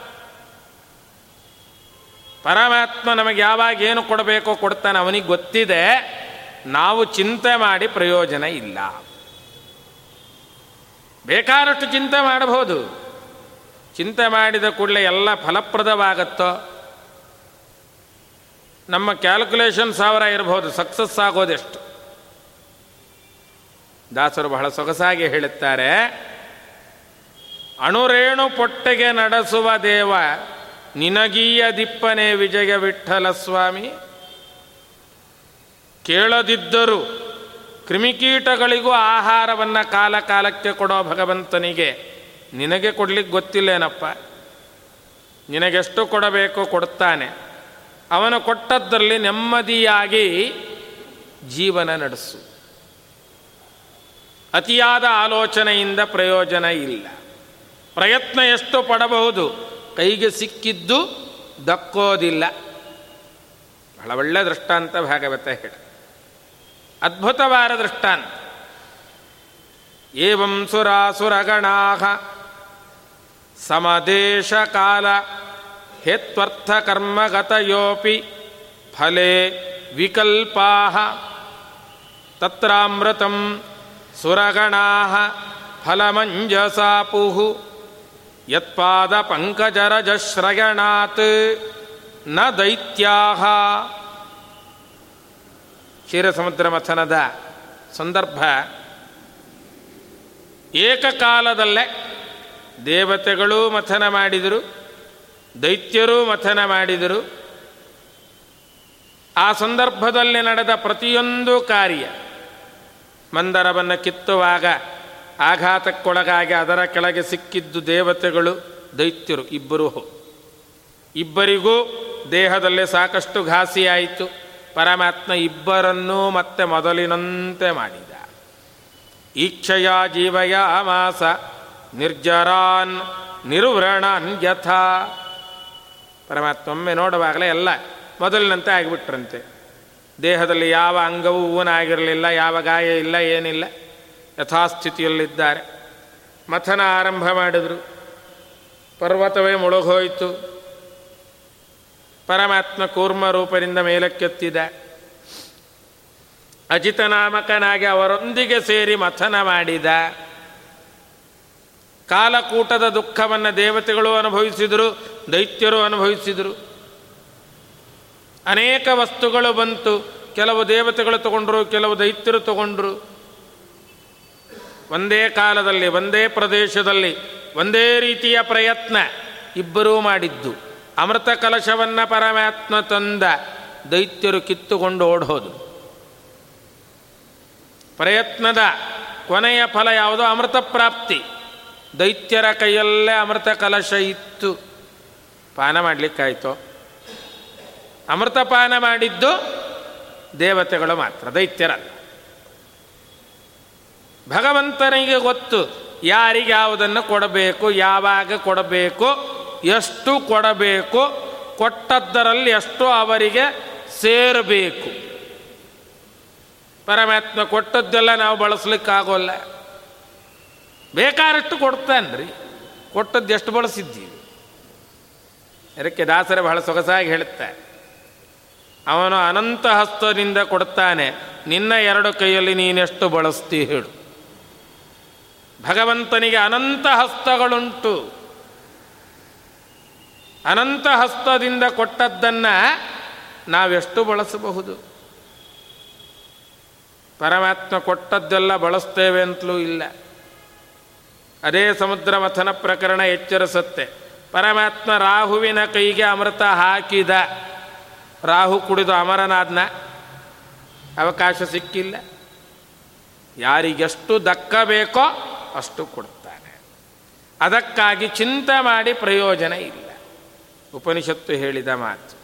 ಪರಮಾತ್ಮ ನಮಗೆ ಯಾವಾಗ ಏನು ಕೊಡಬೇಕೋ ಕೊಡ್ತಾನೆ ಅವನಿಗೆ ಗೊತ್ತಿದೆ. ನಾವು ಚಿಂತೆ ಮಾಡಿ ಪ್ರಯೋಜನ ಇಲ್ಲ. ಬೇಕಾದಷ್ಟು ಚಿಂತೆ ಮಾಡಬಹುದು. ಚಿಂತೆ ಮಾಡಿದ ಕೂಡಲೇ ಎಲ್ಲ ಫಲಪ್ರದವಾಗತ್ತೋ? ನಮ್ಮ ಕ್ಯಾಲ್ಕುಲೇಷನ್ ಸಾವಿರ ಇರಬಹುದು ಸಕ್ಸಸ್ ಆಗೋದೆಷ್ಟು? ದಾಸರು ಬಹಳ ಸೊಗಸಾಗಿ ಹೇಳುತ್ತಾರೆ, ಅಣುರೇಣು ಪೊಟ್ಟೆಗೆ ನಡೆಸುವ ದೇವ, ನಿನಗೀಯ ದಿಪ್ಪನೆ ವಿಜಯ ವಿಠಲ ಸ್ವಾಮಿ. ಕೇಳದಿದ್ದರೂ ಕ್ರಿಮಿಕೀಟಗಳಿಗೂ ಆಹಾರವನ್ನು ಕಾಲ ಕಾಲಕ್ಕೆ ಕೊಡೋ ಭಗವಂತನಿಗೆ ನಿನಗೆ ಕೊಡ್ಲಿಕ್ಕೆ ಗೊತ್ತಿಲ್ಲೇನಪ್ಪ? ನಿನಗೆಷ್ಟು ಕೊಡಬೇಕು ಕೊಡ್ತಾನೆ. ಅವನು ಕೊಟ್ಟದ್ದರಲ್ಲಿ ನೆಮ್ಮದಿಯಾಗಿ ಜೀವನ ನಡೆಸು. ಅತಿಯಾದ ಆಲೋಚನೆಯಿಂದ ಪ್ರಯೋಜನ ಇಲ್ಲ. ಪ್ರಯತ್ನ ಎಷ್ಟು ಪಡಬಹುದು? ಕೈಗೆ ಸಿಕ್ಕಿದ್ದು ದಕ್ಕೋದಿಲ್ಲ. ಬಹಳ ಒಳ್ಳೆ ದೃಷ್ಟಾಂತ ಭಾಗವತ ಹೇಳ. ಅದ್ಭುತವಾದ ದೃಷ್ಟಾಂತ. ಏವಂ ಸುರಾಸುರಗಣಾ ಸಮದೇಶ ಕಾಲ ಹೇತ್ವರ್ಥ ಕರ್ಮಗತಯೋಪಿ ಫಲೇ ವಿಕಲ್ಪಾ ತತ್ರಾಮೃತಂ ಸುರಗಣಾ ಫಲಮಂಜಸಾಪುಹು ಯತ್ಪಾದ ಪಂಕಜರಜಶ್ರಯಣಾತ್ನ ದೈತ್ಯಾಹ. ಕ್ಷೀರಸಮುದ್ರ ಮಥನದ ಸಂದರ್ಭ. ಏಕಕಾಲದಲ್ಲೇ ದೇವತೆಗಳೂ ಮಥನ ಮಾಡಿದರು, ದೈತ್ಯರೂ ಮಥನ ಮಾಡಿದರು. ಆ ಸಂದರ್ಭದಲ್ಲಿ ನಡೆದ ಪ್ರತಿಯೊಂದು ಕಾರ್ಯ ಮಂದರವನ್ನು ಕಿತ್ತುವಾಗ ಆಘಾತಕ್ಕೊಳಗಾಗಿ ಅದರ ಕೆಳಗೆ ಸಿಕ್ಕಿದ್ದು ದೇವತೆಗಳು ದೈತ್ಯರು, ಇಬ್ಬರು. ಇಬ್ಬರಿಗೂ ದೇಹದಲ್ಲೇ ಸಾಕಷ್ಟು ಘಾಸಿಯಾಯಿತು. ಪರಮಾತ್ಮ ಇಬ್ಬರನ್ನೂ ಮತ್ತೆ ಮೊದಲಿನಂತೆ ಮಾಡಿದ. ಈಕ್ಷಯ ಜೀವಯ ಮಾಸ ನಿರ್ಜರಾನ್ ನಿರ್ವ್ರಣನ್ ಪರಮಾತ್ಮ ಒಮ್ಮೆ ನೋಡುವಾಗಲೇ ಎಲ್ಲ ಮೊದಲಿನಂತೆ ಆಗಿಬಿಟ್ರಂತೆ. ದೇಹದಲ್ಲಿ ಯಾವ ಅಂಗವೂ ಊನಾಗಿರಲಿಲ್ಲ ಯಾವ ಗಾಯ ಇಲ್ಲ, ಏನಿಲ್ಲ. ಯಥಾಸ್ಥಿತಿಯಲ್ಲಿದ್ದಾರೆ. ಮಥನ ಆರಂಭ ಮಾಡಿದರು. ಪರ್ವತವೇ ಮುಳುಗೋಯಿತು. ಪರಮಾತ್ಮ ಕೂರ್ಮ ರೂಪದಿಂದ ಮೇಲಕ್ಕೆತ್ತಿದ. ಅಜಿತನಾಮಕನಾಗಿ ಅವರೊಂದಿಗೆ ಸೇರಿ ಮಥನ ಮಾಡಿದ. ಕಾಲಕೂಟದ ದುಃಖವನ್ನು ದೇವತೆಗಳು ಅನುಭವಿಸಿದರು, ದೈತ್ಯರು ಅನುಭವಿಸಿದರು. ಅನೇಕ ವಸ್ತುಗಳು ಬಂತು. ಕೆಲವು ದೇವತೆಗಳು ತಗೊಂಡ್ರು, ಕೆಲವು ದೈತ್ಯರು ತಗೊಂಡ್ರು. ಒಂದೇ ಕಾಲದಲ್ಲಿ, ಒಂದೇ ಪ್ರದೇಶದಲ್ಲಿ, ಒಂದೇ ರೀತಿಯ ಪ್ರಯತ್ನ ಇಬ್ಬರೂ ಮಾಡಿದ್ದು. ಅಮೃತ ಕಲಶವನ್ನು ಪರಮಾತ್ಮ ತಂದ ದೈತ್ಯರು ಕಿತ್ತುಕೊಂಡು ಓಡೋದು ಪ್ರಯತ್ನದ ಕೊನೆಯ ಫಲ ಯಾವುದು? ಅಮೃತ ಪ್ರಾಪ್ತಿ. ದೈತ್ಯರ ಕೈಯಲ್ಲೇ ಅಮೃತ ಕಲಶ ಇತ್ತು. ಪಾನ ಮಾಡಲಿಕ್ಕಾಯ್ತು? ಅಮೃತ ಪಾನ ಮಾಡಿದ್ದು ದೇವತೆಗಳು ಮಾತ್ರ, ದೈತ್ಯರಲ್ಲ. ಭಗವಂತನಿಗೆ ಗೊತ್ತು ಯಾರಿಗೆ ಯಾವುದನ್ನು ಕೊಡಬೇಕು, ಯಾವಾಗ ಕೊಡಬೇಕು, ಎಷ್ಟು ಕೊಡಬೇಕು, ಕೊಟ್ಟದ್ದರಲ್ಲಿ ಎಷ್ಟು ಅವರಿಗೆ ಸೇರಬೇಕು. ಪರಮಾತ್ಮ ಕೊಟ್ಟದ್ದೆಲ್ಲ ನಾವು ಬಳಸ್ಲಿಕ್ಕಾಗೋಲ್ಲ. ಬೇಕಾದಷ್ಟು ಕೊಡ್ತಾನ್ರಿ, ಕೊಟ್ಟದ್ದು ಎಷ್ಟು ಬಳಸಿದ್ದೀವಿ. ಅದಕ್ಕೆ ದಾಸರ ಬಹಳ ಸೊಗಸಾಗಿ ಹೇಳುತ್ತಾರೆ. ಅವನು ಅನಂತ ಹಸ್ತದಿಂದ ಕೊಡ್ತಾನೆ, ನಿನ್ನ ಎರಡು ಕೈಯಲ್ಲಿ ನೀನೆಷ್ಟು ಬಳಸ್ತೀ ಹೇಳು. ಭಗವಂತನಿಗೆ ಅನಂತ ಹಸ್ತಗಳುಂಟು. ಅನಂತ ಹಸ್ತದಿಂದ ಕೊಟ್ಟದ್ದನ್ನು ನಾವೆಷ್ಟು ಬಳಸಬಹುದು? ಪರಮಾತ್ಮ ಕೊಟ್ಟದ್ದೆಲ್ಲ ಬಳಸ್ತೇವೆ ಅಂತಲೂ ಇಲ್ಲ. ಅದೇ ಸಮುದ್ರ ಮಥನ ಪ್ರಕರಣ ಎಚ್ಚರಿಸುತ್ತೆ. ಪರಮಾತ್ಮ ರಾಹುವಿನ ಕೈಗೆ ಅಮೃತ ಹಾಕಿದ. ರಾಹು ಕುಡಿದು ಅಮರನಾದ್ನ ಅವಕಾಶ ಸಿಕ್ಕಿಲ್ಲ. ಯಾರಿಗೆಷ್ಟು ದಕ್ಕಬೇಕೋ ಅಷ್ಟು ಕೊಡ್ತಾನೆ ಅದಕ್ಕಾಗಿ ಚಿಂತೆ ಮಾಡಿ ಪ್ರಯೋಜನ ಇಲ್ಲ. ಉಪನಿಷತ್ತು ಹೇಳಿದ ಮಾತು.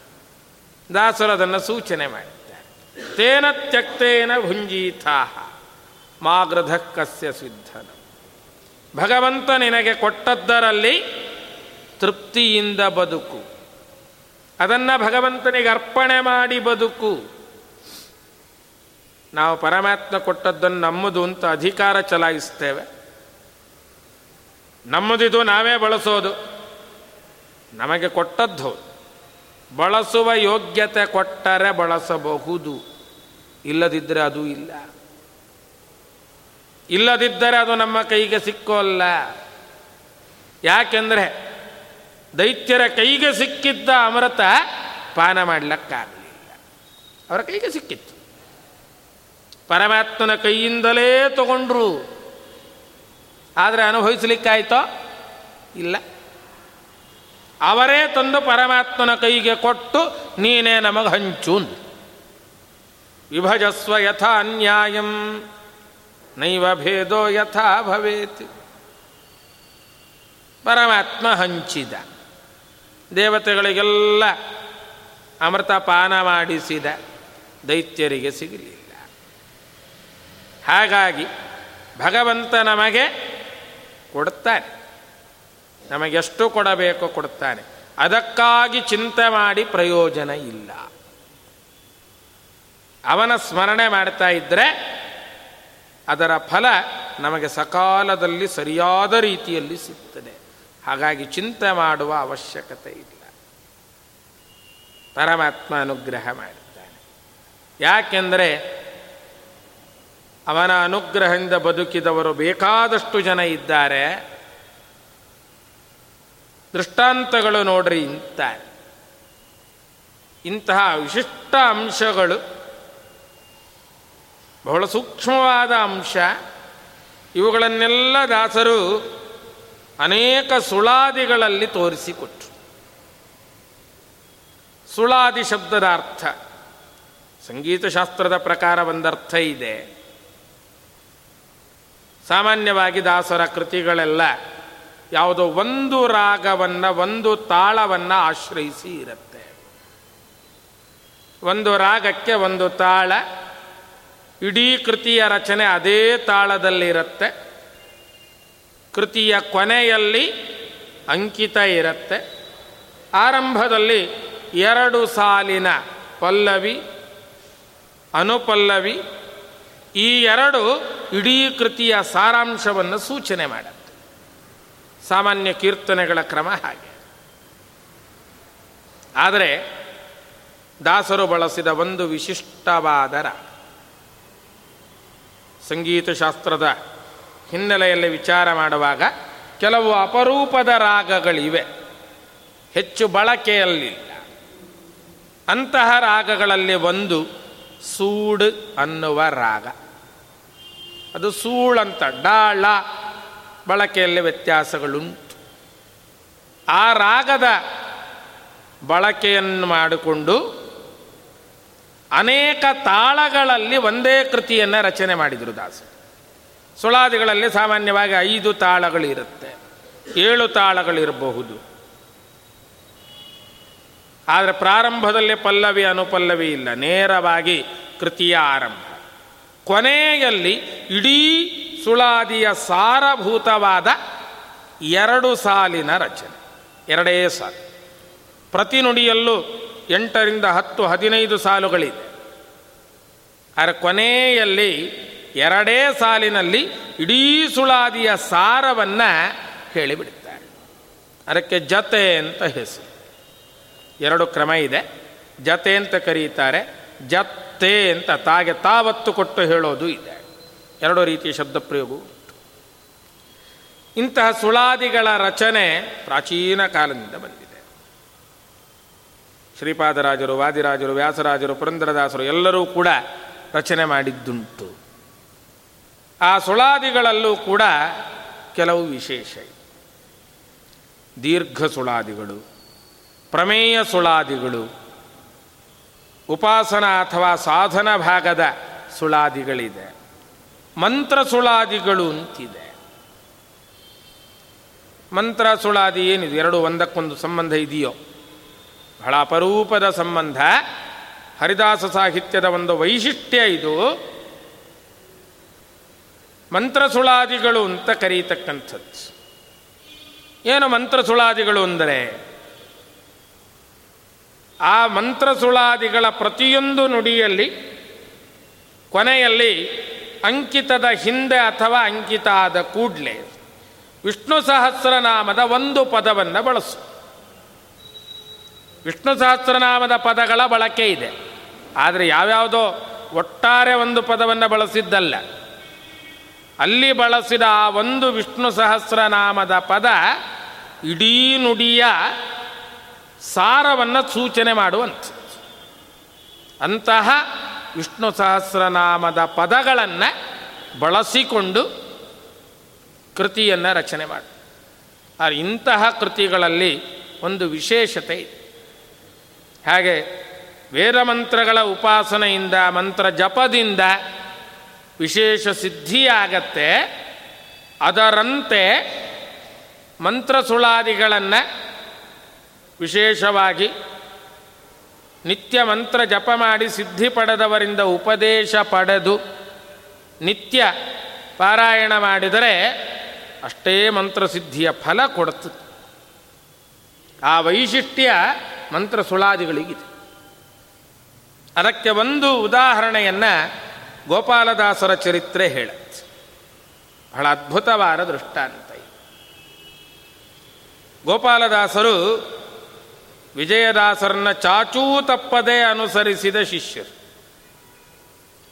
ದಾಸರು ಅದನ್ನು ಸೂಚನೆ ಮಾಡಿದ್ದಾರೆ. ತೇನ ತ್ಯಕ್ತೇನ ಭುಂಜೀತಾ ಮಾಗ್ರಧಕ್ಕಸ್ಯ ಕಸ್ಯ ಸಿದ್ಧನ. ಭಗವಂತ ನಿನಗೆ ಕೊಟ್ಟದ್ದರಲ್ಲಿ ತೃಪ್ತಿಯಿಂದ ಬದುಕು. ಅದನ್ನು ಭಗವಂತನಿಗೆ ಅರ್ಪಣೆ ಮಾಡಿ ಬದುಕು. ನಾವು ಪರಮಾತ್ಮ ಕೊಟ್ಟದ್ದನ್ನು ನಮ್ಮದು ಅಂತ ಅಧಿಕಾರ ಚಲಾಯಿಸ್ತೇವೆ. ನಮ್ಮದಿದು ನಾವೇ ಬಳಸೋದು. ನಮಗೆ ಕೊಟ್ಟದ್ದು ಬಳಸುವ ಯೋಗ್ಯತೆ ಕೊಟ್ಟರೆ ಬಳಸಬಹುದು. ಇಲ್ಲದಿದ್ದರೆ ಅದು ಇಲ್ಲ. ಇಲ್ಲದಿದ್ದರೆ ಅದು ನಮ್ಮ ಕೈಗೆ ಸಿಕ್ಕೋಲ್ಲ ಯಾಕೆಂದರೆ ದೈತ್ಯರ ಕೈಗೆ ಸಿಕ್ಕಿದ್ದ ಅಮೃತ ಪಾನ ಮಾಡಲಿಕ್ಕಾಗಲಿಲ್ಲ. ಅವರ ಕೈಗೆ ಸಿಕ್ಕಿತ್ತು. ಪರಮಾತ್ಮನ ಕೈಯಿಂದಲೇ ತಗೊಂಡ್ರು. ಆದರೆ ಅನುಭವಿಸಲಿಕ್ಕಾಯ್ತೋ? ಇಲ್ಲ. ಅವರೇ ತಂದು ಪರಮಾತ್ಮನ ಕೈಗೆ ಕೊಟ್ಟು ನೀನೇ ನಮಗೆ ಹಂಚು ವಿಭಜಸ್ವ ಯಥಾ ಅನ್ಯಾಯಂ, ನೈವ ಭೇದೋ ಯಥಾ ಭವೇತ್. ಪರಮಾತ್ಮ ಹಂಚಿದ. ದೇವತೆಗಳಿಗೆಲ್ಲ ಅಮೃತ ಪಾನ ಮಾಡಿಸಿದ ದೈತ್ಯರಿಗೆ ಸಿಗಲಿಲ್ಲ. ಹಾಗಾಗಿ ಭಗವಂತ ನಮಗೆ ಕೊಡುತ್ತಾನೆ ನಮಗೆಷ್ಟು ಕೊಡಬೇಕು ಕೊಡುತ್ತಾನೆ ಅದಕ್ಕಾಗಿ ಚಿಂತೆ ಮಾಡಿ ಪ್ರಯೋಜನ ಇಲ್ಲ. ಅವನ ಸ್ಮರಣೆ ಮಾಡ್ತಾ ಇದ್ದರೆ ಅದರ ಫಲ ನಮಗೆ ಸಕಾಲದಲ್ಲಿ ಸರಿಯಾದ ರೀತಿಯಲ್ಲಿ ಸಿಗ್ತದೆ. ಹಾಗಾಗಿ ಚಿಂತೆ ಮಾಡುವ ಅವಶ್ಯಕತೆ ಇಲ್ಲ. ಪರಮಾತ್ಮ ಅನುಗ್ರಹ ಮಾಡಿದ್ದಾನೆ. ಯಾಕೆಂದರೆ ಅವನ ಅನುಗ್ರಹದಿಂದ ಬದುಕಿದವರು ಬೇಕಾದಷ್ಟು ಜನ ಇದ್ದಾರೆ. ದೃಷ್ಟಾಂತಗಳು ನೋಡ್ರಿ ಇಂತ ಇಂತಹ ವಿಶಿಷ್ಟ ಅಂಶಗಳು ಬಹಳ ಸೂಕ್ಷ್ಮವಾದ ಅಂಶ. ಇವುಗಳನ್ನೆಲ್ಲ ದಾಸರು ಅನೇಕ ಸುಳಾದಿಗಳಲ್ಲಿ ತೋರಿಸಿಕೊಟ್ರು. ಸುಳಾದಿ ಶಬ್ದದ ಅರ್ಥ, ಸಂಗೀತಶಾಸ್ತ್ರದ ಪ್ರಕಾರ ಒಂದರ್ಥ ಇದೆ. ಸಾಮಾನ್ಯವಾಗಿ ದಾಸರ ಕೃತಿಗಳೆಲ್ಲ ಯಾವುದೋ ಒಂದು ರಾಗವನ್ನು, ಒಂದು ತಾಳವನ್ನು ಆಶ್ರಯಿಸಿ ಇರುತ್ತೆ. ಒಂದು ರಾಗಕ್ಕೆ ಒಂದು ತಾಳ, ಇಡೀ ಕೃತಿಯ ರಚನೆ ಅದೇ ತಾಳದಲ್ಲಿರುತ್ತೆ. ಕೃತಿಯ ಕೊನೆಯಲ್ಲಿ ಅಂಕಿತ ಇರುತ್ತೆ. ಆರಂಭದಲ್ಲಿ ಎರಡು ಸಾಲಿನ ಪಲ್ಲವಿ, ಅನುಪಲ್ಲವಿ, ಈ ಎರಡು ಇಡೀ ಕೃತಿಯ ಸಾರಾಂಶವನ್ನು ಸೂಚನೆ ಮಾಡುತ್ತೆ. ಸಾಮಾನ್ಯ ಕೀರ್ತನೆಗಳ ಕ್ರಮ ಹಾಗೆ. ಆದರೆ ದಾಸರು ಬಳಸಿದ ಒಂದು ವಿಶಿಷ್ಟವಾದರ ಸಂಗೀತ ಸಂಗೀತಶಾಸ್ತ್ರದ ಹಿನ್ನೆಲೆಯಲ್ಲಿ ವಿಚಾರ ಮಾಡುವಾಗ ಕೆಲವು ಅಪರೂಪದ ರಾಗಗಳಿವೆ. ಹೆಚ್ಚು ಬಳಕೆಯಲ್ಲಿಲ್ಲ. ಅಂತಹ ರಾಗಗಳಲ್ಲಿ ಒಂದು ಸೂಡ್ ಅನ್ನುವ ರಾಗ. ಅದು ಸೂಳಂತ ಡಾಳ ಬಳಕೆಯಲ್ಲಿ ವ್ಯತ್ಯಾಸಗಳುಂಟು. ಆ ರಾಗದ ಬಳಕೆಯನ್ನು ಮಾಡಿಕೊಂಡು ಅನೇಕ ತಾಳಗಳಲ್ಲಿ ಒಂದೇ ಕೃತಿಯನ್ನು ರಚನೆ ಮಾಡಿದರು ದಾಸರು. ಸುಳಾದಿಗಳಲ್ಲಿ ಸಾಮಾನ್ಯವಾಗಿ ಐದು ತಾಳಗಳಿರುತ್ತೆ. ಏಳು ತಾಳಗಳಿರಬಹುದು. ಆದರೆ ಪ್ರಾರಂಭದಲ್ಲಿ ಪಲ್ಲವಿ ಅನುಪಲ್ಲವಿ ಇಲ್ಲ. ನೇರವಾಗಿ ಕೃತಿಯ ಆರಂಭ. ಕೊನೆಯಲ್ಲಿ ಇಡೀ ಸುಳಾದಿಯ ಸಾರಭೂತವಾದ ಎರಡು ಸಾಲಿನ ರಚನೆ. ಎರಡೇ ಸಾಲು. ಪ್ರತಿ ನುಡಿಯಲ್ಲೂ ಎಂಟರಿಂದ ಹತ್ತು ಹದಿನೈದು ಸಾಲುಗಳಿದೆ. ಆದರೆ ಕೊನೆಯಲ್ಲಿ ಎರಡೇ ಸಾಲಿನಲ್ಲಿ ಇಡೀ ಸುಳಾದಿಯ ಸಾರವನ್ನು ಹೇಳಿಬಿಡುತ್ತಾರೆ ಅದಕ್ಕೆ ಜತೆ ಅಂತ ಹೆಸರು. ಎರಡು ಕ್ರಮ ಇದೆ. ಜತೆ ಅಂತ ಕರೀತಾರೆ. ಜತ್ತೆ ಅಂತ ತಾಗೆ ತಾವತ್ತು ಕೊಟ್ಟು ಹೇಳೋದು ಇದೆ. ಎರಡು ರೀತಿಯ ಶಬ್ದ ಪ್ರಯೋಗವು ಇಂತಹ ಸುಳಾದಿಗಳ ರಚನೆ ಪ್ರಾಚೀನ ಕಾಲದಿಂದ ಬಂದಿದೆ. ಶ್ರೀಪಾದರಾಜರು, ವಾದಿರಾಜರು, ವ್ಯಾಸರಾಜರು, ಪುರಂದರದಾಸರು ಎಲ್ಲರೂ ಕೂಡ ರಚನೆ ಮಾಡಿದ್ದುಂಟು. ಆ ಸುಳಾದಿಗಳಲ್ಲೂ ಕೂಡ ಕೆಲವು ವಿಶೇಷ ದೀರ್ಘ ಸುಳಾದಿಗಳು, ಪ್ರಮೇಯ ಸುಳಾದಿಗಳು, ಉಪಾಸನ ಅಥವಾ ಸಾಧನ ಭಾಗದ ಸುಳಾದಿಗಳಿದೆ. ಮಂತ್ರ ಸುಳಾದಿಗಳು ಅಂತಿದೆ. ಮಂತ್ರ ಸುಳಾದಿ ಏನಿದೆ? ಎರಡು ಒಂದಕ್ಕೊಂದು ಸಂಬಂಧ ಇದೆಯೋ? ಬಹಳ ಅಪರೂಪದ ಸಂಬಂಧ. ಹರಿದಾಸ ಸಾಹಿತ್ಯದ ಒಂದು ವೈಶಿಷ್ಟ್ಯ ಇದು. ಮಂತ್ರ ಸುಳಾದಿಗಳು ಅಂತ ಕರೀತಕ್ಕಂಥದ್ದು. ಏನು ಮಂತ್ರಸುಳಾದಿಗಳು ಅಂದರೆ, ಆ ಮಂತ್ರಸುಳಾದಿಗಳ ಪ್ರತಿಯೊಂದು ನುಡಿಯಲ್ಲಿ, ಕೊನೆಯಲ್ಲಿ ಅಂಕಿತದ ಹಿಂದೆ ಅಥವಾ ಅಂಕಿತ ಆದ ಕೂಡಲೇ ವಿಷ್ಣು ಸಹಸ್ರನಾಮದ ಒಂದು ಪದವನ್ನು ಬಳಸು. ವಿಷ್ಣು ಸಹಸ್ರನಾಮದ ಪದಗಳ ಬಳಕೆ ಇದೆ. ಆದರೆ ಯಾವ್ಯಾವುದೋ ಒಟ್ಟಾರೆ ಒಂದು ಪದವನ್ನು ಬಳಸಿದ್ದಲ್ಲ. ಅಲ್ಲಿ ಬಳಸಿದ ಆ ಒಂದು ವಿಷ್ಣು ಸಹಸ್ರನಾಮದ ಪದ ಇಡೀ ನುಡಿಯ ಸಾರವನ್ನು ಸೂಚನೆ ಮಾಡುವಂಥ ಅಂತಹ ವಿಷ್ಣು ಸಹಸ್ರನಾಮದ ಪದಗಳನ್ನು ಬಳಸಿಕೊಂಡು ಕೃತಿಯನ್ನು ರಚನೆ ಮಾಡಿ. ಆ ಇಂತಹ ಕೃತಿಗಳಲ್ಲಿ ಒಂದು ವಿಶೇಷತೆ ಇದೆ. ಹಾಗೆ ವೇದ ಮಂತ್ರಗಳ ಉಪಾಸನೆಯಿಂದ, ಮಂತ್ರ ಜಪದಿಂದ ವಿಶೇಷ ಸಿದ್ಧಿಯಾಗತ್ತೆ. ಅದರಂತೆ ಮಂತ್ರ ಸುಳಾದಿಗಳನ್ನು ವಿಶೇಷವಾಗಿ ನಿತ್ಯ ಮಂತ್ರ ಜಪ ಮಾಡಿ ಸಿದ್ಧಿ ಪಡೆದವರಿಂದ ಉಪದೇಶ ಪಡೆದು ನಿತ್ಯ ಪಾರಾಯಣ ಮಾಡಿದರೆ ಅಷ್ಟೇ ಮಂತ್ರಸಿದ್ಧಿಯ ಫಲ ಕೊಡುತ್ತದೆ ಆ ವೈಶಿಷ್ಟ್ಯ ಮಂತ್ರ ಸುಳಾದಿಗಳಿಗಿದೆ. ಅದಕ್ಕೆ ಒಂದು ಉದಾಹರಣೆಯನ್ನು ಗೋಪಾಲದಾಸರ ಚರಿತ್ರೆ ಹೇಳುತ್ತೆ ಬಹಳ ಅದ್ಭುತವಾದ ದೃಷ್ಟಾಂತ ಗೋಪಾಲದಾಸರು ವಿಜಯದಾಸರನ್ನ ಚಾಚೂ ತಪ್ಪದೇ ಅನುಸರಿಸಿದ ಶಿಷ್ಯರು.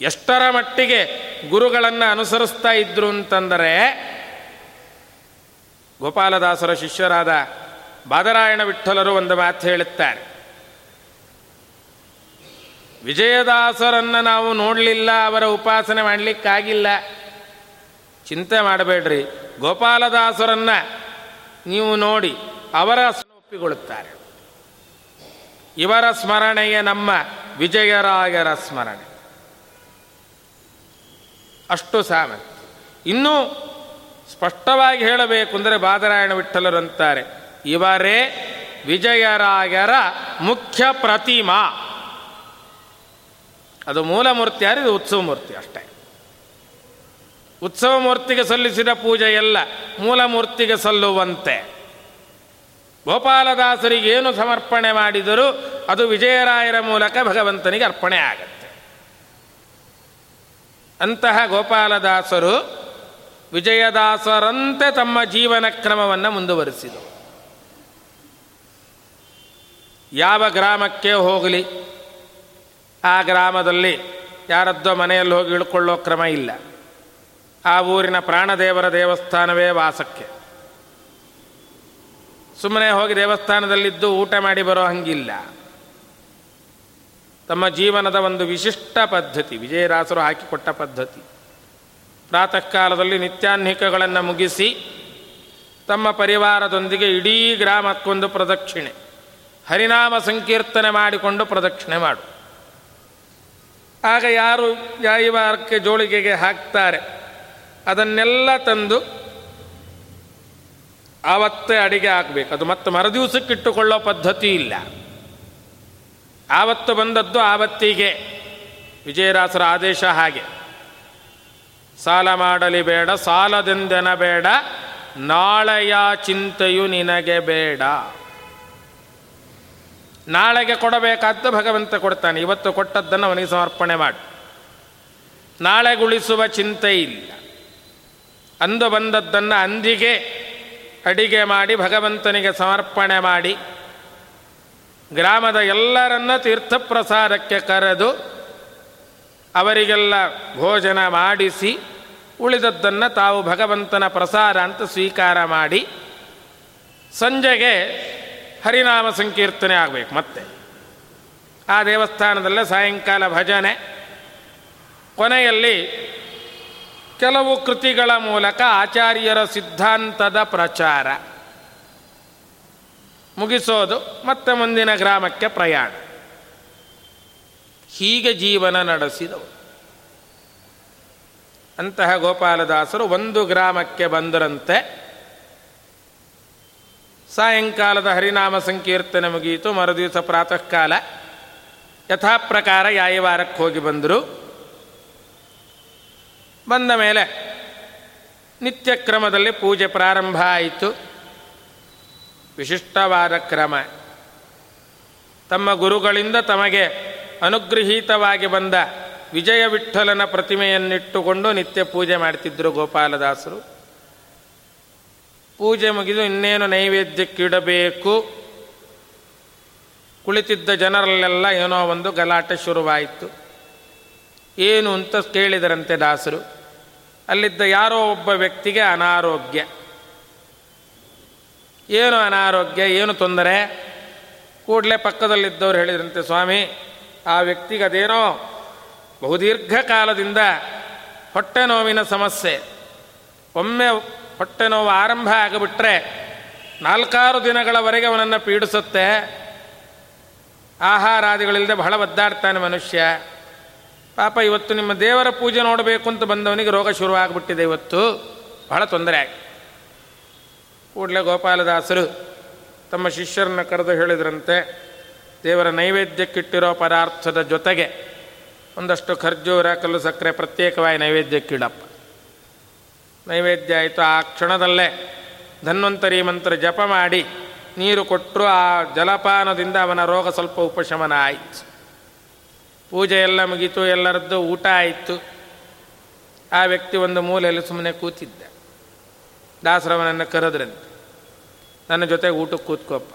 ಎಷ್ಟರ ಮಟ್ಟಿಗೆ ಗುರುಗಳನ್ನು ಅನುಸರಿಸ್ತಾ ಇದ್ರು ಅಂತಂದರೆ, ಗೋಪಾಲದಾಸರ ಶಿಷ್ಯರಾದ ಬಾದರಾಯಣ ವಿಠಲರು ಒಂದು ಮಾತು ಹೇಳುತ್ತಾರೆ. ವಿಜಯದಾಸರನ್ನು ನಾವು ನೋಡಲಿಲ್ಲ, ಅವರ ಉಪಾಸನೆ ಮಾಡಲಿಕ್ಕಾಗಿಲ್ಲ. ಚಿಂತೆ ಮಾಡಬೇಡ್ರಿ. ಗೋಪಾಲದಾಸರನ್ನ ನೀವು ನೋಡಿ, ಅವರ ಒಪ್ಪಿಕೊಳ್ಳುತ್ತಾರೆ ಇವರ ಸ್ಮರಣೆಯ ನಮ್ಮ ವಿಜಯರಾಯರ ಸ್ಮರಣೆ. ಅಷ್ಟು ಸಾಮರ್ಥ್ಯ ಇನ್ನೂ ಸ್ಪಷ್ಟವಾಗಿ ಹೇಳಬೇಕು ಅಂದರೆ ಬಾದರಾಯಣ ವಿಠಲರಂತಾರೆ ಇವರೇ ವಿಜಯರಾಯರ ಮುಖ್ಯ ಪ್ರತಿಮಾ. ಅದು ಮೂಲ ಮೂರ್ತಿ ಯಾರು ಇದು ಉತ್ಸವ ಮೂರ್ತಿ ಅಷ್ಟೇ. ಉತ್ಸವ ಮೂರ್ತಿಗೆ ಸಲ್ಲಿಸಿದ ಪೂಜೆ ಎಲ್ಲ ಮೂಲ ಮೂರ್ತಿಗೆ ಸಲ್ಲುವಂತೆ. ಗೋಪಾಲದಾಸರಿಗೆ ಏನು ಸಮರ್ಪಣೆ ಮಾಡಿದರೂ ಅದು ವಿಜಯರಾಯರ ಮೂಲಕ ಭಗವಂತನಿಗೆ ಅರ್ಪಣೆ ಆಗತ್ತೆ. ಅಂತಹ ಗೋಪಾಲದಾಸರು ವಿಜಯದಾಸರಂತೆ ತಮ್ಮ ಜೀವನ ಕ್ರಮವನ್ನು ಮುಂದುವರಿಸಿದರು. ಯಾವ ಗ್ರಾಮಕ್ಕೆ ಹೋಗಲಿ ಆ ಗ್ರಾಮದಲ್ಲಿ ಯಾರದ್ದೋ ಮನೆಯಲ್ಲಿ ಹೋಗಿ ಇಳ್ಕೊಳ್ಳೋ ಕ್ರಮ ಇಲ್ಲ. ಆ ಊರಿನ ಪ್ರಾಣದೇವರ ದೇವಸ್ಥಾನವೇ ವಾಸಕ್ಕೆ. ಸುಮ್ಮನೆ ಹೋಗಿ ದೇವಸ್ಥಾನದಲ್ಲಿದ್ದು ಊಟ ಮಾಡಿ ಬರೋ ಹಂಗಿಲ್ಲ. ತಮ್ಮ ಜೀವನದ ಒಂದು ವಿಶಿಷ್ಟ ಪದ್ಧತಿ ವಿಜಯರಾಸರು ಹಾಕಿಕೊಟ್ಟ ಪದ್ಧತಿ. ಪ್ರಾತಃ ಕಾಲದಲ್ಲಿ ನಿತ್ಯಾನ್ಹಿಕಗಳನ್ನು ಮುಗಿಸಿ ತಮ್ಮ ಪರಿವಾರದೊಂದಿಗೆ ಇಡೀ ಗ್ರಾಮಕ್ಕೊಂದು ಪ್ರದಕ್ಷಿಣೆ, ಹರಿನಾಮ ಸಂಕೀರ್ತನೆ ಮಾಡಿಕೊಂಡು ಪ್ರದಕ್ಷಿಣೆ ಮಾಡು. ಆಗ ಯಾರು ಯಾಯಿವಾರಕ್ಕೆ ಜೋಳಿಗೆಗೆ ಹಾಕ್ತಾರೆ? ಅದನ್ನೆಲ್ಲ ತಂದು ಆವತ್ತೇ ಅಡಿಗೆ ಹಾಕಬೇಕು. ಅದು ಮತ್ತೆ ಮರದಿವಸಕ್ಕಿಟ್ಟುಕೊಳ್ಳೋ ಪದ್ಧತಿ ಇಲ್ಲ. ಆವತ್ತು ಬಂದದ್ದು ಆವತ್ತಿಗೆ. ವಿಜಯರಾಸರ ಆದೇಶ ಹಾಗೆ. ಸಾಲ ಮಾಡಲಿ ಬೇಡ, ಸಾಲದಿಂದನ ಬೇಡ, ನಾಳೆಯ ಚಿಂತೆಯು ನಿನಗೆ ಬೇಡ. ನಾಳೆಗೆ ಕೊಡಬೇಕಾದ್ದು ಭಗವಂತ ಕೊಡ್ತಾನೆ. ಇವತ್ತು ಕೊಟ್ಟದ್ದನ್ನು ಅವನಿಗೆ ಸಮರ್ಪಣೆ ಮಾಡಿ. ನಾಳೆಗುಳಿಸುವ ಚಿಂತೆ ಇಲ್ಲ. ಅಂದು ಬಂದದ್ದನ್ನು ಅಂದಿಗೆ ಅಡಿಗೆ ಮಾಡಿ ಭಗವಂತನಿಗೆ ಸಮರ್ಪಣೆ ಮಾಡಿ ಗ್ರಾಮದ ಎಲ್ಲರನ್ನ ತೀರ್ಥಪ್ರಸಾದಕ್ಕೆ ಕರೆದು ಅವರಿಗೆಲ್ಲ ಭೋಜನ ಮಾಡಿಸಿ ಉಳಿದದ್ದನ್ನು ತಾವು ಭಗವಂತನ ಪ್ರಸಾದ ಅಂತ ಸ್ವೀಕಾರ ಮಾಡಿ ಸಂಜೆಗೆ ಹರಿನಾಮ ಸಂಕೀರ್ತನೆ ಆಗಬೇಕು ಮತ್ತೆ. ಆ ದೇವಸ್ಥಾನದಲ್ಲೇ ಸಾಯಂಕಾಲ ಭಜನೆ. ಕೊನೆಯಲ್ಲಿ ಕೆಲವು ಕೃತಿಗಳ ಮೂಲಕ ಆಚಾರ್ಯರ ಸಿದ್ಧಾಂತದ ಪ್ರಚಾರ. ಮುಗಿಸೋದು, ಮತ್ತೆ ಮುಂದಿನ ಗ್ರಾಮಕ್ಕೆ ಪ್ರಯಾಣ. ಹೀಗೆ ಜೀವನ ನಡೆಸಿದವು. ಅಂತಹ ಗೋಪಾಲದಾಸರು ಒಂದು ಗ್ರಾಮಕ್ಕೆ ಬಂದರಂತೆ. ಸಾಯಂಕಾಲದ ಹರಿನಾಮ ಸಂಕೀರ್ತನೆ ಮುಗಿಯಿತು, ಮರುದಿವಸ ಪ್ರಾತಃ ಕಾಲ ಯಾಯವಾರಕ್ಕೆ ಹೋಗಿ ಬಂದರು. ಬಂದ ಮೇಲೆ ನಿತ್ಯ ಕ್ರಮದಲ್ಲಿ ಪೂಜೆ ಪ್ರಾರಂಭ ಆಯಿತು. ವಿಶಿಷ್ಟವಾದ ಕ್ರಮ. ತಮ್ಮ ಗುರುಗಳಿಂದ ತಮಗೆ ಅನುಗೃಹೀತವಾಗಿ ಬಂದ ವಿಜಯ ವಿಠಲನ ಪ್ರತಿಮೆಯನ್ನಿಟ್ಟುಕೊಂಡು ನಿತ್ಯ ಪೂಜೆ ಮಾಡ್ತಿದ್ದರು ಗೋಪಾಲದಾಸರು. ಪೂಜೆ ಮುಗಿದು ಇನ್ನೇನು ನೈವೇದ್ಯಕ್ಕಿಡಬೇಕು? ಕುಳಿತಿದ್ದ ಜನರಲ್ಲೆಲ್ಲ ಏನೋ ಒಂದು ಗಲಾಟೆ ಶುರುವಾಯಿತು. ಏನು ಅಂತ ಕೇಳಿದರಂತೆ ದಾಸರು. ಅಲ್ಲಿದ್ದ ಯಾರೋ ಒಬ್ಬ ವ್ಯಕ್ತಿಗೆ ಅನಾರೋಗ್ಯ. ಏನು ಅನಾರೋಗ್ಯ, ಏನು ತೊಂದರೆ? ಕೂಡಲೇ ಪಕ್ಕದಲ್ಲಿದ್ದವರು ಹೇಳಿದ್ರಂತೆ, ಸ್ವಾಮಿ, ಆ ವ್ಯಕ್ತಿಗೆ ಅದೇನೋ ಬಹುದೀರ್ಘ ಕಾಲದಿಂದ ಹೊಟ್ಟೆ ನೋವಿನ ಸಮಸ್ಯೆ. ಒಮ್ಮೆ ಹೊಟ್ಟೆ ನೋವು ಆರಂಭ ಆಗಿಬಿಟ್ರೆ ನಾಲ್ಕಾರು ದಿನಗಳವರೆಗೆ ಅವನನ್ನು ಪೀಡಿಸುತ್ತೆ. ಆಹಾರಾದಿಗಳಿಲ್ಲದೆ ಬಹಳ ಒದ್ದಾಡ್ತಾನೆ ಮನುಷ್ಯ. ಪಾಪ ಇವತ್ತು ನಿಮ್ಮ ದೇವರ ಪೂಜೆ ನೋಡಬೇಕು ಅಂತ ಬಂದವನಿಗೆ ರೋಗ ಶುರುವಾಗ್ಬಿಟ್ಟಿದೆ ಇವತ್ತು. ಬಹಳ ತೊಂದರೆ ಆಗಿ. ಕೂಡಲೇ ಗೋಪಾಲದಾಸರು ತಮ್ಮ ಶಿಷ್ಯರನ್ನು ಕರೆದು ಹೇಳಿದ್ರಂತೆ, ದೇವರ ನೈವೇದ್ಯಕ್ಕಿಟ್ಟಿರೋ ಪದಾರ್ಥದ ಜೊತೆಗೆ ಒಂದಷ್ಟು ಖರ್ಜೂರ, ಕಲ್ಲು ಸಕ್ಕರೆ ಪ್ರತ್ಯೇಕವಾಗಿ ನೈವೇದ್ಯಕ್ಕಿಡಪ್ಪ. ನೈವೇದ್ಯ ಆಯಿತು. ಆ ಕ್ಷಣದಲ್ಲೇ ಧನ್ವಂತರಿ ಮಂತ್ರ ಜಪ ಮಾಡಿ ನೀರು ಕೊಟ್ಟರು ಆ ಜಲಪಾನದಿಂದ ಅವನ ರೋಗ ಸ್ವಲ್ಪ ಉಪಶಮನ ಆಯಿತು. ಪೂಜೆ ಎಲ್ಲ ಮುಗೀತು, ಎಲ್ಲರದ್ದು ಊಟ ಆಯಿತು. ಆ ವ್ಯಕ್ತಿ ಒಂದು ಮೂಲೆಯಲ್ಲಿ ಸುಮ್ಮನೆ ಕೂತಿದ್ದ. ದಾಸರವನನ್ನು ಕರೆದ್ರಂತೆ, ನನ್ನ ಜೊತೆ ಊಟಕ್ಕೆ ಕೂತ್ಕೋಪ್ಪ.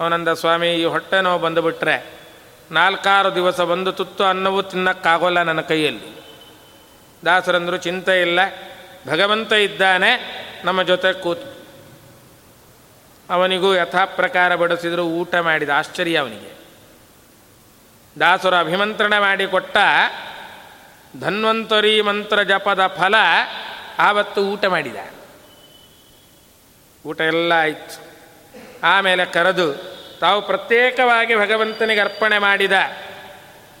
ಅವನಂದ, ಸ್ವಾಮಿ, ಈ ಹೊಟ್ಟೆ ನೋವು ಬಂದುಬಿಟ್ರೆ ನಾಲ್ಕಾರು ದಿವಸ ಬಂದು ತುತ್ತು ಅನ್ನವೂ ತಿನ್ನಕ್ಕಾಗೋಲ್ಲ ನನ್ನ ಕೈಯಲ್ಲಿ. ದಾಸರಂದರು, ಚಿಂತೆ ಇಲ್ಲ. ಭಗವಂತ ಇದ್ದಾನೆ, ನಮ್ಮ ಜೊತೆ ಕೂತು. ಅವನಿಗೂ ಯಥಾ ಪ್ರಕಾರ ಬಡಿಸಿದ್ರು, ಊಟ ಮಾಡಿದ, ಆಶ್ಚರ್ಯ ಅವನಿಗೆ. ದಾಸರು ಅಭಿಮಂತ್ರಣ ಮಾಡಿಕೊಟ್ಟ ಧನ್ವಂತರಿ ಮಂತ್ರ ಜಪದ ಫಲ ಆವತ್ತು ಊಟ ಮಾಡಿದ. ಊಟ ಎಲ್ಲ ಆಯಿತು. ಆಮೇಲೆ ಕರೆದು, ತಾವು ಪ್ರತ್ಯೇಕವಾಗಿ ಭಗವಂತನಿಗೆ ಅರ್ಪಣೆ ಮಾಡಿದ,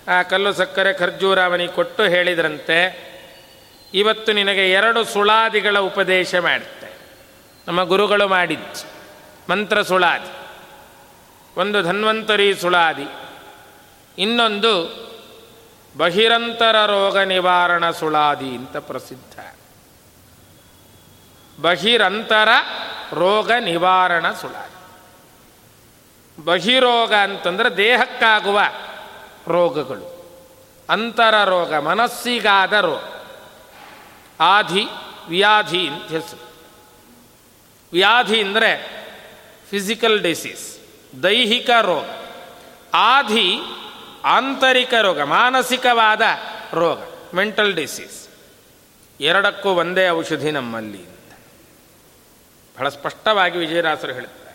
ಆ ಕಲ್ಲು ಸಕ್ಕರೆ ಖರ್ಜೂರ ಅವನಿಗೆ ಕೊಟ್ಟು ಹೇಳಿದ್ರಂತೆ ಇವತ್ತು ನಿನಗೆ ಎರಡು ಸುಳಾದಿಗಳ ಉಪದೇಶ ಮಾಡುತ್ತೆ ನಮ್ಮ ಗುರುಗಳು ಮಾಡಿದ್ದು. ಮಂತ್ರ ಸುಳಾದಿ. ಒಂದು ಧನ್ವಂತರಿ ಸುಳಾದಿ. ಇನ್ನೊಂದು ಬಹಿರಂತರ ರೋಗ ನಿವಾರಣ ಸುಳಾದಿ ಅಂತ ಪ್ರಸಿದ್ಧ. ಬಹಿರಂತರ ರೋಗ ನಿವಾರಣ ಸುಳಾದಿ. ಬಹಿರೋಗ ಅಂತಂದರೆ ದೇಹಕ್ಕಾಗುವ ರೋಗಗಳು. ಅಂತರ ರೋಗ, ಮನಸ್ಸಿಗಾದ ರೋಗ. ಆಧಿ ವ್ಯಾಧಿ ಅಂತ ಹೆಸರು ವ್ಯಾಧಿ ಅಂದರೆ ಫಿಸಿಕಲ್ ಡಿಸೀಸ್ ದೈಹಿಕ ರೋಗ. ಆಧಿ ಆಂತರಿಕ ರೋಗ, ಮಾನಸಿಕವಾದ ರೋಗ ಮೆಂಟಲ್ ಡಿಸೀಸ್ ಎರಡಕ್ಕೂ ಒಂದೇ ಔಷಧಿ ನಮ್ಮಲ್ಲಿ ಅಂತ. ಬಹಳ ಸ್ಪಷ್ಟವಾಗಿ ವಿಜಯರಾಸರು ಹೇಳುತ್ತಾರೆ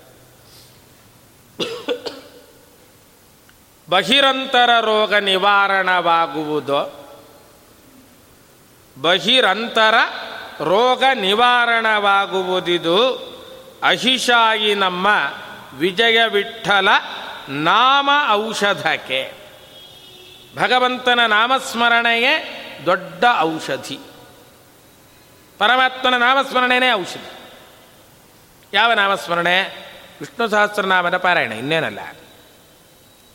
ಬಹಿರಂತರ ರೋಗ ನಿವಾರಣವಾಗುವುದು ಬಹಿರಂತರ ರೋಗ ನಿವಾರಣವಾಗುವುದಿದು. ಅಹಿಷಾಯಿ ನಮ್ಮ ವಿಜಯ ವಿಠಲ ನಾಮ ಔಷಧಕ್ಕೆ. ಭಗವಂತನ ನಾಮಸ್ಮರಣೆಯೇ ದೊಡ್ಡ ಔಷಧಿ. ಪರಮಾತ್ಮನ ನಾಮಸ್ಮರಣೆಯೇ ಔಷಧಿ. ಯಾವ ನಾಮಸ್ಮರಣೆ? ವಿಷ್ಣು ಸಹಸ್ರನಾಮದ ಪಾರಾಯಣ, ಇನ್ನೇನಲ್ಲ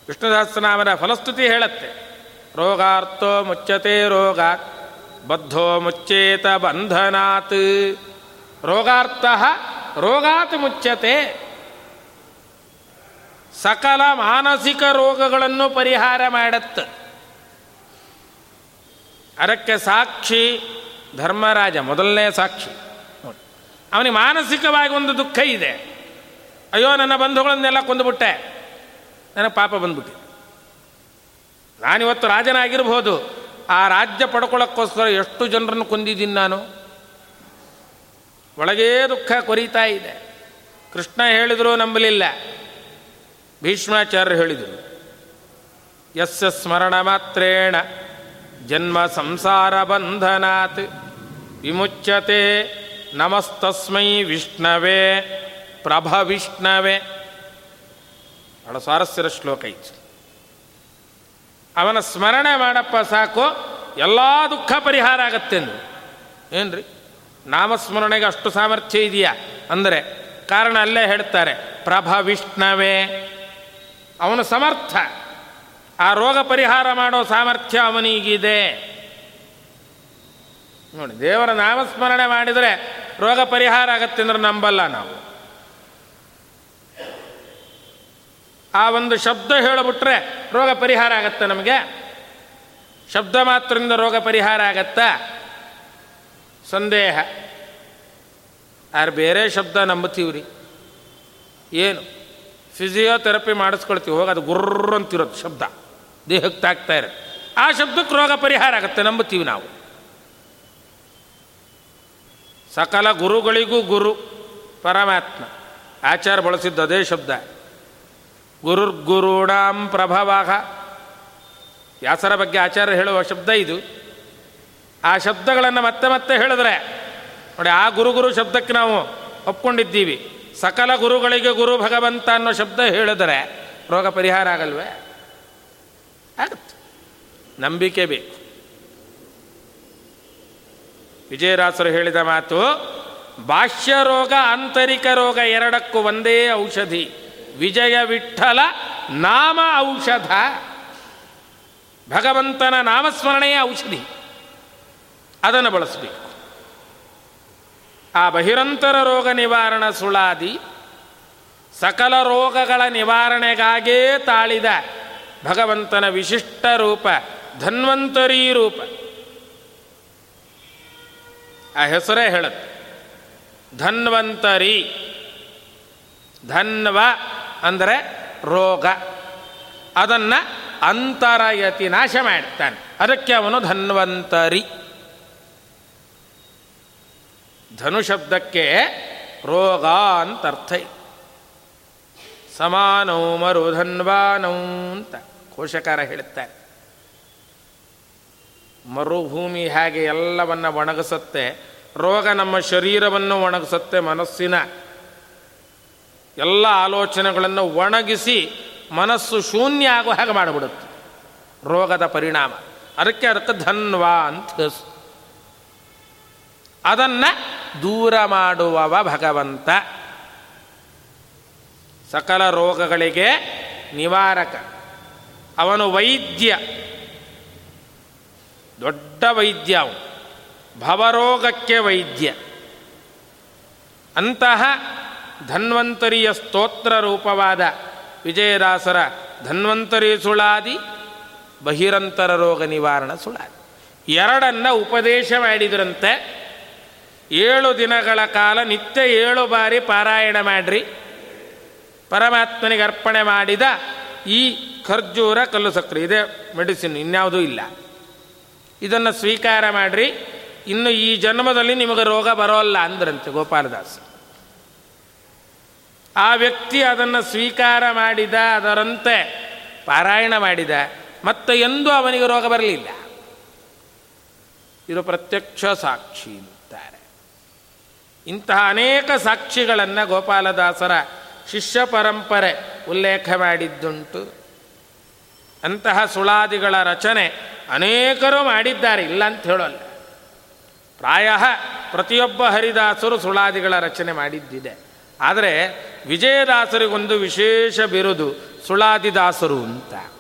ವಿಷ್ಣು ಸಹಸ್ರನಾಮದ ಫಲಸ್ತುತಿ ಹೇಳತ್ತೆ. ರೋಗಾರ್ಥೋ ಮುಚ್ಚತೆ ರೋಗಾತ್ ಬದ್ಧೋ ಮುಚ್ಚೇತ ಬಂಧನಾತ್. ರೋಗಾರ್ಥ ರೋಗಾತ್ ಮುಚ್ಚತೆ. ಸಕಲ ಮಾನಸಿಕ ರೋಗಗಳನ್ನು ಪರಿಹಾರ ಮಾಡತ್ತ ಅದಕ್ಕೆ ಸಾಕ್ಷಿ ಧರ್ಮರಾಜ, ಮೊದಲನೇ ಸಾಕ್ಷಿ. ನೋಡಿ, ಅವನಿಗೆ ಮಾನಸಿಕವಾಗಿ ಒಂದು ದುಃಖ ಇದೆ. ಅಯ್ಯೋ, ನನ್ನ ಬಂಧುಗಳನ್ನೆಲ್ಲ ಕೊಂದುಬಿಟ್ಟೆ. ನನಗೆ ಪಾಪ ಬಂದ್ಬಿಟ್ಟೆ ನಾನಿವತ್ತು ರಾಜನಾಗಿರ್ಬೋದು. ಆ ರಾಜ್ಯ ಪಡ್ಕೊಳ್ಳೋಕ್ಕೋಸ್ಕರ ಎಷ್ಟು ಜನರನ್ನು ಕೊಂದಿದ್ದೀನಿ ನಾನು? ಒಳಗೇ ದುಃಖ ಕೊರೀತಾ ಇದೆ. ಕೃಷ್ಣ ಹೇಳಿದರೂ ನಂಬಲಿಲ್ಲ. ಭೀಷ್ಮಾಚಾರ್ಯರು ಹೇಳಿದರು, ಯಸ್ಯ ಸ್ಮರಣ ಮಾತ್ರೇಣ, ಜನ್ಮ ಸಂಸಾರ ಬಂಧನಾತ್, ವಿಮುಚ್ಯತೆ, ನಮಸ್ತಸ್ಮೈ ವಿಷ್ಣವೇ, ಪ್ರಭ ವಿಷ್ಣವೇ. ಬಹಳ ಸ್ವಾರಸ್ಯರ ಶ್ಲೋಕ ಇತ್ತು. ಅವನ ಸ್ಮರಣೆ ಮಾಡಪ್ಪ ಸಾಕು, ಎಲ್ಲ ದುಃಖ ಪರಿಹಾರ ಆಗತ್ತೆಂದ್ರಿ ಏನು ರೀ ನಾಮಸ್ಮರಣೆಗೆ ಅಷ್ಟು ಸಾಮರ್ಥ್ಯ ಇದೆಯಾ? ಅಂದರೆ, ಕಾರಣ ಅಲ್ಲೇ ಹೇಳ್ತಾರೆ, ಪ್ರಭ ವಿಷ್ಣವೇ. ಅವನು ಸಮರ್ಥ. ಆ ರೋಗ ಪರಿಹಾರ ಮಾಡೋ ಸಾಮರ್ಥ್ಯ ಅವನಿಗಿದೆ. ನೋಡಿ, ದೇವರ ನಾಮಸ್ಮರಣೆ ಮಾಡಿದರೆ ರೋಗ ಪರಿಹಾರ ಆಗತ್ತೆ ಅಂದ್ರೆ ನಂಬಲ್ಲ ನಾವು. ಆ ಒಂದು ಶಬ್ದ ಹೇಳಿಬಿಟ್ರೆ ರೋಗ ಪರಿಹಾರ ಆಗತ್ತೆ ನಮಗೆ. ಶಬ್ದ ಮಾತ್ರದಿಂದ ರೋಗ ಪರಿಹಾರ ಆಗತ್ತಾ. ಸಂದೇಹ. ಯಾರು ಬೇರೆ ಶಬ್ದ ನಂಬುತ್ತೀವ್ರಿ. ಏನು? ಫಿಸಿಯೋಥೆರಪಿ ಮಾಡಿಸ್ಕೊಳ್ತೀವಿ, ಹೋಗಿ ಅದು ಗುರ್ರ ಅಂತಿರೋದು ಶಬ್ದ. ದೇಹಕ್ಕೆ ತಾಕ್ತಾ ಇರುತ್ತೆ ಆ ಶಬ್ದಕ್ಕೆ ರೋಗ ಪರಿಹಾರ ಆಗುತ್ತೆ ನಂಬುತ್ತೀವಿ ನಾವು. ಸಕಲ ಗುರುಗಳಿಗೂ ಗುರು, ಪರಮಾತ್ಮ. ಆಚಾರ ಬಳಸಿದ್ದು ಅದೇ ಶಬ್ದ. ಗುರುರ್ಗುರುಣಾಂ ಪ್ರಭವಃ. ವ್ಯಾಸರ ಬಗ್ಗೆ ಆಚಾರ್ಯ ಹೇಳುವ ಶಬ್ದ ಇದು. ಆ ಶಬ್ದಗಳನ್ನು ಮತ್ತೆ ಮತ್ತೆ ಹೇಳಿದ್ರೆ, ನೋಡಿ, ಆ ಗುರು ಗುರು ಶಬ್ದಕ್ಕೆ ನಾವು ಒಪ್ಕೊಂಡಿದ್ದೀವಿ. ಸಕಲ ಗುರುಗಳಿಗೆ ಗುರು ಭಗವಂತ ಅನ್ನೋ ಶಬ್ದ ಹೇಳಿದರೆ ರೋಗ ಪರಿಹಾರ ಆಗಲ್ವೇ? ಆಗತ್ತೆ. ನಂಬಿಕೆ ಬೇಕು. ವಿಜಯರಾಸರು ಹೇಳಿದ ಮಾತು ಬಾಹ್ಯ ರೋಗ ಆಂತರಿಕ ರೋಗ ಎರಡಕ್ಕೂ ಒಂದೇ ಔಷಧಿ. ವಿಜಯ ವಿಠಲ ನಾಮ ಔಷಧ. ಭಗವಂತನ ನಾಮಸ್ಮರಣೆಯ ಔಷಧಿ. ಅದನ್ನು ಬಳಸಬೇಕು. ಆ ಬಹಿರಂತರ ರೋಗ ನಿವಾರಣ ಸುಳಾದಿ ಸಕಲ ರೋಗಗಳ ನಿವಾರಣೆಗಾಗೇ ತಾಳಿದ ಭಗವಂತನ ವಿಶಿಷ್ಟ ರೂಪ, ಧನ್ವಂತರಿ ರೂಪ. ಆ ಹೆಸರೇ ಹೇಳುತ್ತೆ. ಧನ್ವಂತರಿ. ಧನ್ವ ಅಂದರೆ ರೋಗ. ಅದನ್ನು ಅಂತರಯತಿ ನಾಶ ಮಾಡ್ತಾನೆ. ಅದಕ್ಕೆ ಅವನು ಧನ್ವಂತರಿ. ಧನು ಶಬ್ದಕ್ಕೆ ರೋಗ ಅಂತ ಅರ್ಥ ಸಮಾನೋ ಮರು ಧನ್ವಾನೌ ಅಂತ ಕೋಶಕಾರ ಹೇಳುತ್ತಾರೆ ಮರುಭೂಮಿ ಹೇಗೆ ಎಲ್ಲವನ್ನ ಒಣಗಿಸುತ್ತೆ, ರೋಗ ನಮ್ಮ ಶರೀರವನ್ನು ಒಣಗಿಸುತ್ತೆ ಮನಸ್ಸಿನ ಎಲ್ಲ ಆಲೋಚನೆಗಳನ್ನು ಒಣಗಿಸಿ ಮನಸ್ಸು ಶೂನ್ಯ ಆಗೋ ಹಾಗೆ ಮಾಡಿಬಿಡುತ್ತೆ. ರೋಗದ ಪರಿಣಾಮ. ಅದಕ್ಕೆ ಅದಕ್ಕೆ ಧನ್ವಾ ಅಂತ ಅದನ್ನು ದೂರ ಮಾಡುವವ ಭಗವಂತ. ಸಕಲ ರೋಗಗಳಿಗೆ ನಿವಾರಕ. ಅವನು ವೈದ್ಯ. ದೊಡ್ಡ ವೈದ್ಯ ಅವನು. ಭವರೋಗಕ್ಕೆ ವೈದ್ಯ. ಅಂತಹ ಧನ್ವಂತರಿಯ ಸ್ತೋತ್ರ ರೂಪವಾದ ವಿಜಯದಾಸರ ಧನ್ವಂತರಿ ಸುಳಾದಿ, ಬಹಿರಂತರ ರೋಗ ನಿವಾರಣ ಸುಳಾದಿ. ಎರಡನ್ನ ಉಪದೇಶ ಮಾಡಿದ್ರಂತೆ. ಏಳು ದಿನಗಳ ಕಾಲ ನಿತ್ಯ ಏಳು ಬಾರಿ ಪಾರಾಯಣ ಮಾಡ್ರಿ. ಪರಮಾತ್ಮನಿಗೆ ಅರ್ಪಣೆ ಮಾಡಿದ ಈ ಖರ್ಜೂರ ಕಲ್ಲು ಸಕ್ಕರೆ ಇದೇ ಮೆಡಿಸಿನ್, ಇನ್ಯಾವುದೂ ಇಲ್ಲ. ಇದನ್ನು ಸ್ವೀಕಾರ ಮಾಡ್ರಿ. ಇನ್ನು ಈ ಜನ್ಮದಲ್ಲಿ ನಿಮಗೆ ರೋಗ ಬರೋಲ್ಲ ಅಂದ್ರಂತೆ ಗೋಪಾಲದಾಸ್. ಆ ವ್ಯಕ್ತಿ ಅದನ್ನು ಸ್ವೀಕಾರ ಮಾಡಿದ, ಅದರಂತೆ ಪಾರಾಯಣ ಮಾಡಿದ, ಮತ್ತೆ ಎಂದೂ ಅವನಿಗೆ ರೋಗ ಬರಲಿಲ್ಲ. ಇದು ಪ್ರತ್ಯಕ್ಷ ಸಾಕ್ಷಿ ಅಂತಾರೆ. ಇಂತಹ ಅನೇಕ ಸಾಕ್ಷಿಗಳನ್ನು ಗೋಪಾಲದಾಸರ ಶಿಷ್ಯ ಪರಂಪರೆ ಉಲ್ಲೇಖ ಮಾಡಿದ್ದುಂಟು. ಅಂತಹ ಸುಳಾದಿಗಳ ರಚನೆ ಅನೇಕರು ಮಾಡಿದ್ದಾರೆ, ಇಲ್ಲ ಅಂತ ಹೇಳೋಲ್ಲ. ಪ್ರಾಯ ಪ್ರತಿಯೊಬ್ಬ ಹರಿದಾಸರು ಸುಳಾದಿಗಳ ರಚನೆ ಮಾಡಿದ್ದಿದೆ. ಆದರೆ ವಿಜಯದಾಸರಿಗೊಂದು ವಿಶೇಷ ಬಿರುದು ಸುಳಾದಿದಾಸರು ಅಂತ.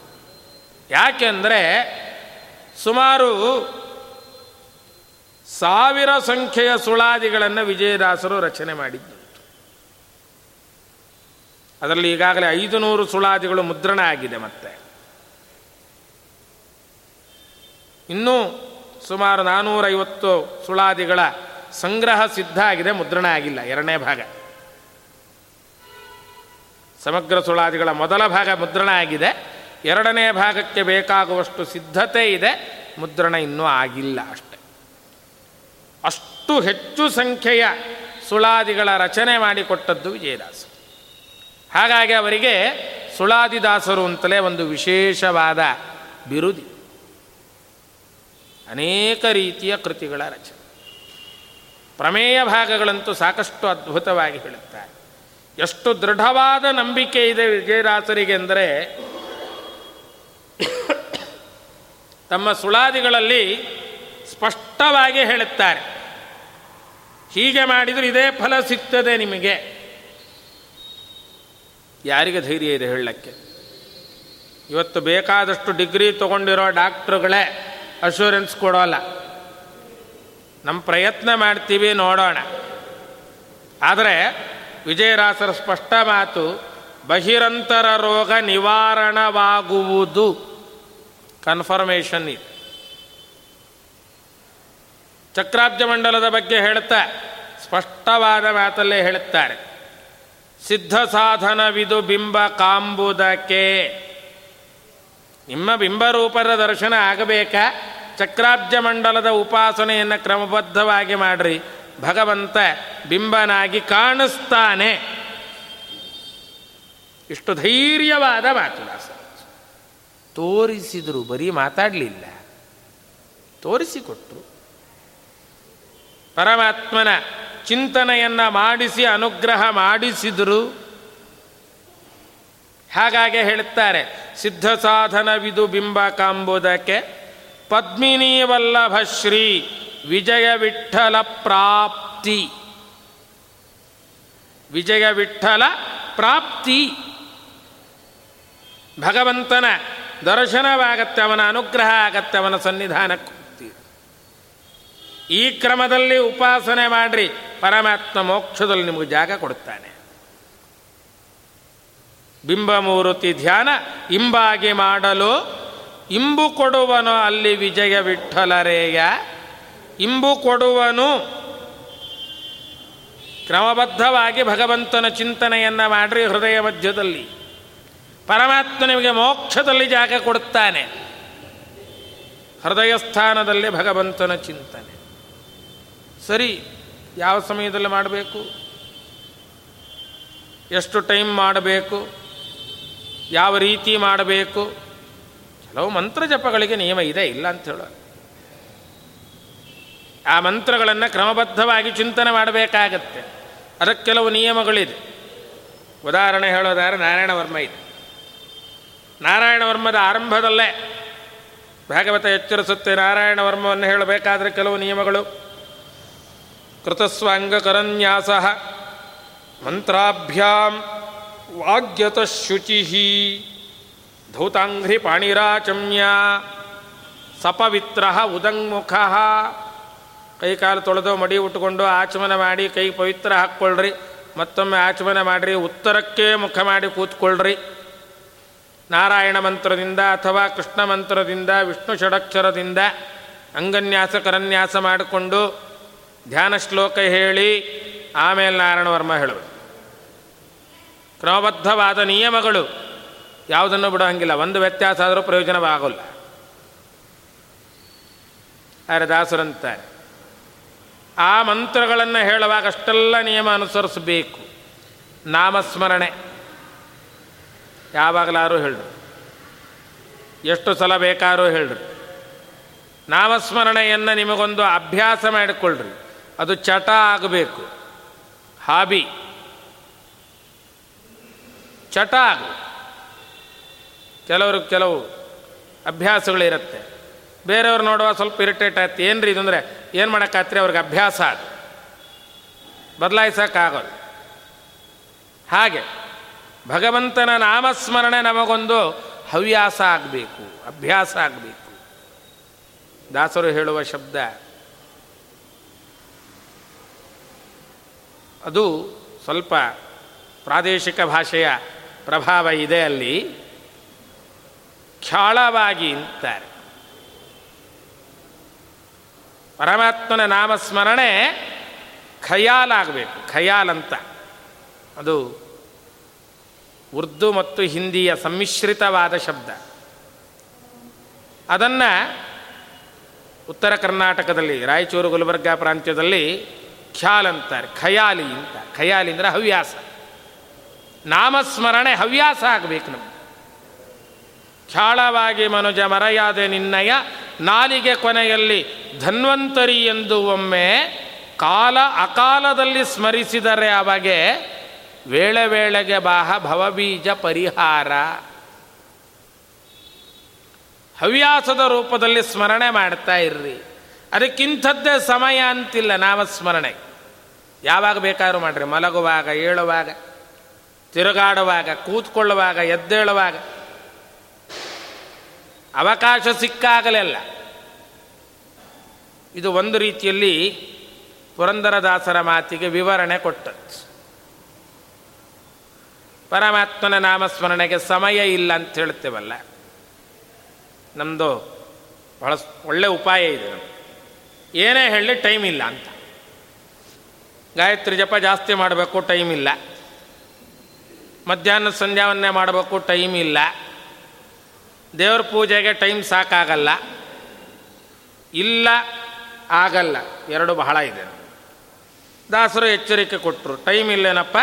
ಯಾಕೆಂದರೆ ಸುಮಾರು ಸಾವಿರ ಸಂಖ್ಯೆಯ ಸುಳಾದಿಗಳನ್ನು ವಿಜಯದಾಸರು ರಚನೆ ಮಾಡಿದ್ದು ಅದರಲ್ಲಿ ಈಗಾಗಲೇ ಐದು ನೂರು ಸುಳಾದಿಗಳು ಮುದ್ರಣ ಆಗಿದೆ ಮತ್ತೆ. ಇನ್ನೂ ಸುಮಾರು ನಾನ್ನೂರೈವತ್ತು ಸುಳಾದಿಗಳ ಸಂಗ್ರಹ ಸಿದ್ಧ ಆಗಿದೆ, ಮುದ್ರಣ ಆಗಿಲ್ಲ, ಎರಡನೇ ಭಾಗ. ಸಮಗ್ರ ಸುಳಾದಿಗಳ ಮೊದಲ ಭಾಗ ಮುದ್ರಣ ಆಗಿದೆ. ಎರಡನೇ ಭಾಗಕ್ಕೆ ಬೇಕಾಗುವಷ್ಟು ಸಿದ್ಧತೆ ಇದೆ. ಮುದ್ರಣ ಇನ್ನೂ ಆಗಿಲ್ಲ ಅಷ್ಟೆ. ಅಷ್ಟು ಹೆಚ್ಚು ಸಂಖ್ಯೆಯ ಸುಳಾದಿಗಳ ರಚನೆ ಮಾಡಿಕೊಟ್ಟದ್ದು ವಿಜಯದಾಸ. ಹಾಗಾಗಿ ಅವರಿಗೆ ಸುಳಾದಿದಾಸರು ಅಂತಲೇ ಒಂದು ವಿಶೇಷವಾದ ಬಿರುದಿ. ಅನೇಕ ರೀತಿಯ ಕೃತಿಗಳ ರಚನೆ. ಪ್ರಮೇಯ ಭಾಗಗಳಂತೂ ಸಾಕಷ್ಟು ಅದ್ಭುತವಾಗಿ ಹೇಳುತ್ತಾರೆ ಎಷ್ಟು ದೃಢವಾದ ನಂಬಿಕೆ ಇದೆ ವಿಜಯದಾಸರಿಗೆ ಅಂದರೆ ತಮ್ಮ ಸುಳಾದಿಗಳಲ್ಲಿ ಸ್ಪಷ್ಟವಾಗಿ ಹೇಳುತ್ತಾರೆ, ಹೀಗೆ ಮಾಡಿದರೆ ಇದೇ ಫಲ ಸಿಗ್ತದೆ ನಿಮಗೆ. ಯಾರಿಗೆ ಧೈರ್ಯ ಇದೆ ಹೇಳಕ್ಕೆ ಇವತ್ತು ಬೇಕಾದಷ್ಟು ಡಿಗ್ರಿ ತಗೊಂಡಿರೋ ಡಾಕ್ಟ್ರುಗಳೇ ಅಶೂರೆನ್ಸ್ ಕೊಡೋಲ್ಲ. ನಮ್ಮ ಪ್ರಯತ್ನ ಮಾಡ್ತೀವಿ ನೋಡೋಣ. ಆದರೆ ವಿಜಯರಾಸರ ಸ್ಪಷ್ಟ ಮಾತು, ಬಹಿರಂತರ ರೋಗ ನಿವಾರಣವಾಗುವುದು. ಕನ್ಫರ್ಮೇಷನ್ ಇದೆ. ಚಕ್ರಾಬ್ಜ ಮಂಡಲದ ಬಗ್ಗೆ ಹೇಳ್ತಾ, ಸ್ಪಷ್ಟವಾದ ಮಾತಲ್ಲೇ ಹೇಳುತ್ತಾರೆ ಸಿದ್ಧ ಸಾಧನವಿದು ಬಿಂಬ ಕಾಂಬುದಕ್ಕೆ. ನಿಮ್ಮ ಬಿಂಬರೂಪದ ದರ್ಶನ ಆಗಬೇಕಾ? ಚಕ್ರಾಬ್ಜ ಮಂಡಲದ ಉಪಾಸನೆಯನ್ನು ಕ್ರಮಬದ್ಧವಾಗಿ ಮಾಡ್ರಿ. ಭಗವಂತ ಬಿಂಬನಾಗಿ ಕಾಣಿಸ್ತಾನೆ. ಇಷ್ಟು ಧೈರ್ಯವಾದ ಮಾತು ದಾಸ. ತೋರಿಸಿದರು, ಬರೀ ಮಾತಾಡಲಿಲ್ಲ. ತೋರಿಸಿಕೊಟ್ಟರು ಪರಮಾತ್ಮನ ಚಿಂತನೆಯನ್ನು ಮಾಡಿಸಿ, ಅನುಗ್ರಹ ಮಾಡಿಸಿದರು. ಹಾಗಾಗೆ ಹೇಳುತ್ತಾರೆ ಸಿದ್ಧ ಸಾಧನವಿದು ಬಿಂಬ ಕಾಂಬುದಕ್ಕೆ ಪದ್ಮಿನಿ ವಲ್ಲಭ ಶ್ರೀ ವಿಜಯ ವಿಠಲ ಪ್ರಾಪ್ತಿ ವಿಜಯ ವಿಠಲ ಪ್ರಾಪ್ತಿ ಭಗವಂತನ ದರ್ಶನವಾಗತ್ತೆ, ಅವನ ಅನುಗ್ರಹ ಆಗತ್ತೆ, ಅವನ ಸನ್ನಿಧಾನಕ್ಕೆ ಈ ಕ್ರಮದಲ್ಲಿ ಉಪಾಸನೆ ಮಾಡ್ರಿ, ಪರಮಾತ್ಮ ಮೋಕ್ಷದಲ್ಲಿ ನಿಮಗೆ ಜಾಗ ಕೊಡುತ್ತಾನೆ ಬಿಂಬಮೂರ್ತಿ ಧ್ಯಾನ, ಇಂಬಾಗಿ ಮಾಡಲು ಇಂಬು ಕೊಡುವನು ಅಲ್ಲಿ ವಿಜಯ ವಿಠಲರೇಯ ಇಂಬು ಕೊಡುವನು ಕ್ರಮಬದ್ಧವಾಗಿ ಭಗವಂತನ ಚಿಂತನೆಯನ್ನ ಮಾಡಿರಿ ಹೃದಯ ಮಧ್ಯದಲ್ಲಿ. ಪರಮಾತ್ಮ ನಿಮಗೆ ಮೋಕ್ಷದಲ್ಲಿ ಜಾಗ ಕೊಡುತ್ತಾನೆ. ಹೃದಯ ಸ್ಥಾನದಲ್ಲಿ ಭಗವಂತನ ಚಿಂತನೆ. ಸರಿ, ಯಾವ ಸಮಯದಲ್ಲಿ ಮಾಡಬೇಕು? ಎಷ್ಟು ಟೈಮ್ ಮಾಡಬೇಕು? ಯಾವ ರೀತಿ ಮಾಡಬೇಕು? ಕೆಲವು ಮಂತ್ರ ಜಪಗಳಿಗೆ ನಿಯಮ ಇದೆ, ಇಲ್ಲ ಅಂತ ಹೇಳೋ ಆ ಮಂತ್ರಗಳನ್ನು ಕ್ರಮಬದ್ಧವಾಗಿ ಚಿಂತನೆ ಮಾಡಬೇಕಾಗತ್ತೆ. ಅದಕ್ಕೆ ಕೆಲವು ನಿಯಮಗಳಿದೆ. ಉದಾಹರಣೆ ಹೇಳೋದಾದ್ರೆ ನಾರಾಯಣ ವರ್ಮ ಇದೆ. ನಾರಾಯಣ ವರ್ಮದ ಆರಂಭದಲ್ಲೇ ಭಾಗವತ ಎಚ್ಚರಿಸುತ್ತೆ ನಾರಾಯಣ ವರ್ಮವನ್ನು ಹೇಳಬೇಕಾದ್ರೆ ಕೆಲವು ನಿಯಮಗಳು. ಕೃತಸ್ವಾಂಗಕರನ್ಯಾಸ ಮಂತ್ರಾಭ್ಯಾಂ ವಾಗ್ಯತ ಶುಚಿ ಧೌತಾಂಘ್ರಿ ಪಾಣಿರಾಚಮ್ಯ ಸಪವಿತ್ರ ಉದಂಗ್ಮುಖ ಕೈಕಾಲು ತೊಳೆದು ಮಡಿ ಉಟ್ಕೊಂಡು ಆಚಮನ ಮಾಡಿ ಕೈ ಪವಿತ್ರ ಹಾಕ್ಕೊಳ್ರಿ. ಮತ್ತೊಮ್ಮೆ ಆಚಮನ ಮಾಡಿರಿ, ಉತ್ತರಕ್ಕೆ ಮುಖ ಮಾಡಿ ಕೂತ್ಕೊಳ್ಳ್ರಿ ನಾರಾಯಣ ಮಂತ್ರದಿಂದ ಅಥವಾ ಕೃಷ್ಣ ಮಂತ್ರದಿಂದ, ವಿಷ್ಣು ಷಡಕ್ಷರದಿಂದ, ಅಂಗನ್ಯಾಸ, ಕರನ್ಯಾಸ ಮಾಡಿಕೊಂಡು ಧ್ಯಾನ ಶ್ಲೋಕ ಹೇಳಿ, ಆಮೇಲೆ ನಾರಾಯಣ ವರ್ಮ ಹೇಳುವ ಕ್ರಮಬದ್ಧವಾದ ನಿಯಮಗಳು ಯಾವುದನ್ನು ಬಿಡೋ ಹಂಗಿಲ್ಲ ಒಂದು ವ್ಯತ್ಯಾಸ ಆದರೂ ಪ್ರಯೋಜನವಾಗಲ್ಲ. ಆದರೆ ದಾಸರಂತಾರೆ ಆ ಮಂತ್ರಗಳನ್ನು ಹೇಳುವಾಗ ಅಷ್ಟೆಲ್ಲ ನಿಯಮ ಅನುಸರಿಸಬೇಕು. ನಾಮಸ್ಮರಣೆ. ಯಾವಾಗಲಾರು ಹೇಳ್ರಿ. ಎಷ್ಟು ಸಲ ಬೇಕಾದ್ರೂ ಹೇಳ್ರಿ. ನಾಮಸ್ಮರಣೆಯನ್ನು ನಿಮಗೊಂದು ಅಭ್ಯಾಸ ಮಾಡಿಕೊಳ್ಳ್ರಿ ಅದು ಚಟ ಆಗಬೇಕು. ಹಾಬಿ. ಚಟ ಆಗ ಕೆಲವರು ಕೆಲವು ಅಭ್ಯಾಸಗಳಿರುತ್ತೆ. ಬೇರೆಯವ್ರು ನೋಡುವ ಸ್ವಲ್ಪ ಇರಿಟೇಟ್ ಆಯ್ತು. ಏನು ರೀ ಇದಂದರೆ ಏನು ಮಾಡೋಕ್ಕಾತ್ರಿ? ಅವ್ರಿಗೆ ಅಭ್ಯಾಸ ಅದು. ಬದಲಾಯಿಸೋಕ್ಕಾಗೋದು ಹಾಗೆ, ಭಗವಂತನ ನಾಮಸ್ಮರಣೆ ನಮಗೊಂದು ಹವ್ಯಾಸ ಆಗಬೇಕು, ಅಭ್ಯಾಸ ಆಗಬೇಕು. ದಾಸರು ಹೇಳುವ ಶಬ್ದ, ಅದು ಸ್ವಲ್ಪ ಪ್ರಾದೇಶಿಕ ಭಾಷೆಯ ಪ್ರಭಾವ ಇದೆ ಅಲ್ಲಿ. ಖ್ಯಾಳವಾಗಿ ಅಂತಾರೆ ಪರಮಾತ್ಮನ ನಾಮಸ್ಮರಣೆ ಖಯಾಲ್ ಆಗಬೇಕು ಖಯಾಲ್ ಅಂತ. ಅದು ಉರ್ದು ಮತ್ತು ಹಿಂದಿಯ ಸಮ್ಮಿಶ್ರಿತವಾದ ಶಬ್ದ. ಅದನ್ನು ಉತ್ತರ ಕರ್ನಾಟಕದಲ್ಲಿ, ರಾಯಚೂರು ಗುಲ್ಬರ್ಗಾ ಪ್ರಾಂತ್ಯದಲ್ಲಿ ಖ್ಯಾಲ್ ಅಂತಾರೆ. ಖಯಾಲಿ ಅಂತ. ಖಯಾಲಿ ಅಂದರೆ ಹವ್ಯಾಸ. ನಾಮಸ್ಮರಣೆ ಹವ್ಯಾಸ ಆಗಬೇಕು ನಮಗೆ. ಖ್ಯಾಳವಾಗಿ ಮನುಜ ಮರೆಯಾದೆ ನಿನ್ನಯ ನಾಲಿಗೆ ಕೊನೆಯಲ್ಲಿ ಧನ್ವಂತರಿ ಎಂದು ಒಮ್ಮೆ ಕಾಲ ಅಕಾಲದಲ್ಲಿ ಸ್ಮರಿಸಿದರೆ ಅವಾಗೆ ವೇಳೆ ವೇಳೆಗೆ ಬಾಹ ಭವಬೀಜ ಪರಿಹಾರ. ಹವ್ಯಾಸದ ರೂಪದಲ್ಲಿ ಸ್ಮರಣೆ ಮಾಡ್ತಾ ಇರ್ರಿ. ಅದಕ್ಕಿಂಥದ್ದೇ ಸಮಯ ಅಂತಿಲ್ಲ ನಾಮಸ್ಮರಣೆ ಯಾವಾಗ ಬೇಕಾದ್ರೂ ಮಾಡ್ರಿ, ಮಲಗುವಾಗ, ಏಳುವಾಗ, ತಿರುಗಾಡುವಾಗ, ಕೂತ್ಕೊಳ್ಳುವಾಗ, ಎದ್ದೇಳುವಾಗ. ಅವಕಾಶ ಸಿಕ್ಕಾಗಲೆಲ್ಲ ಇದು ಒಂದು ರೀತಿಯಲ್ಲಿ ಪುರಂದರದಾಸರ ಮಾತಿಗೆ ವಿವರಣೆ ಕೊಟ್ಟದ್ದು. ಪರಮಾತ್ಮನ ನಾಮಸ್ಮರಣೆಗೆ ಸಮಯ ಇಲ್ಲ ಅಂತ ಹೇಳ್ತೇವಲ್ಲ. ನಮ್ಮದು ಬಹಳ ಒಳ್ಳೆ ಉಪಾಯ ಇದೆ ನಮ್ಗೆ ಏನೇ ಹೇಳಿ ಟೈಮ್ ಇಲ್ಲ ಅಂತ. ಗಾಯತ್ರಿ ಜಪ ಜಾಸ್ತಿ ಮಾಡಬೇಕು, ಟೈಮ್ ಇಲ್ಲ. ಮಧ್ಯಾಹ್ನ ಸಂಧ್ಯಾವನ್ನೇ ಮಾಡಬೇಕು, ಟೈಮ್ ಇಲ್ಲ. ದೇವ್ರ ಪೂಜೆಗೆ ಟೈಮ್ ಸಾಕಾಗಲ್ಲ. ಇಲ್ಲ, ಆಗಲ್ಲ. ಎರಡು ಬಹಳ ಇದೆ. ದಾಸರು ಎಚ್ಚರಿಕೆ ಕೊಟ್ಟರು ಟೈಮ್ ಇಲ್ಲೇನಪ್ಪ?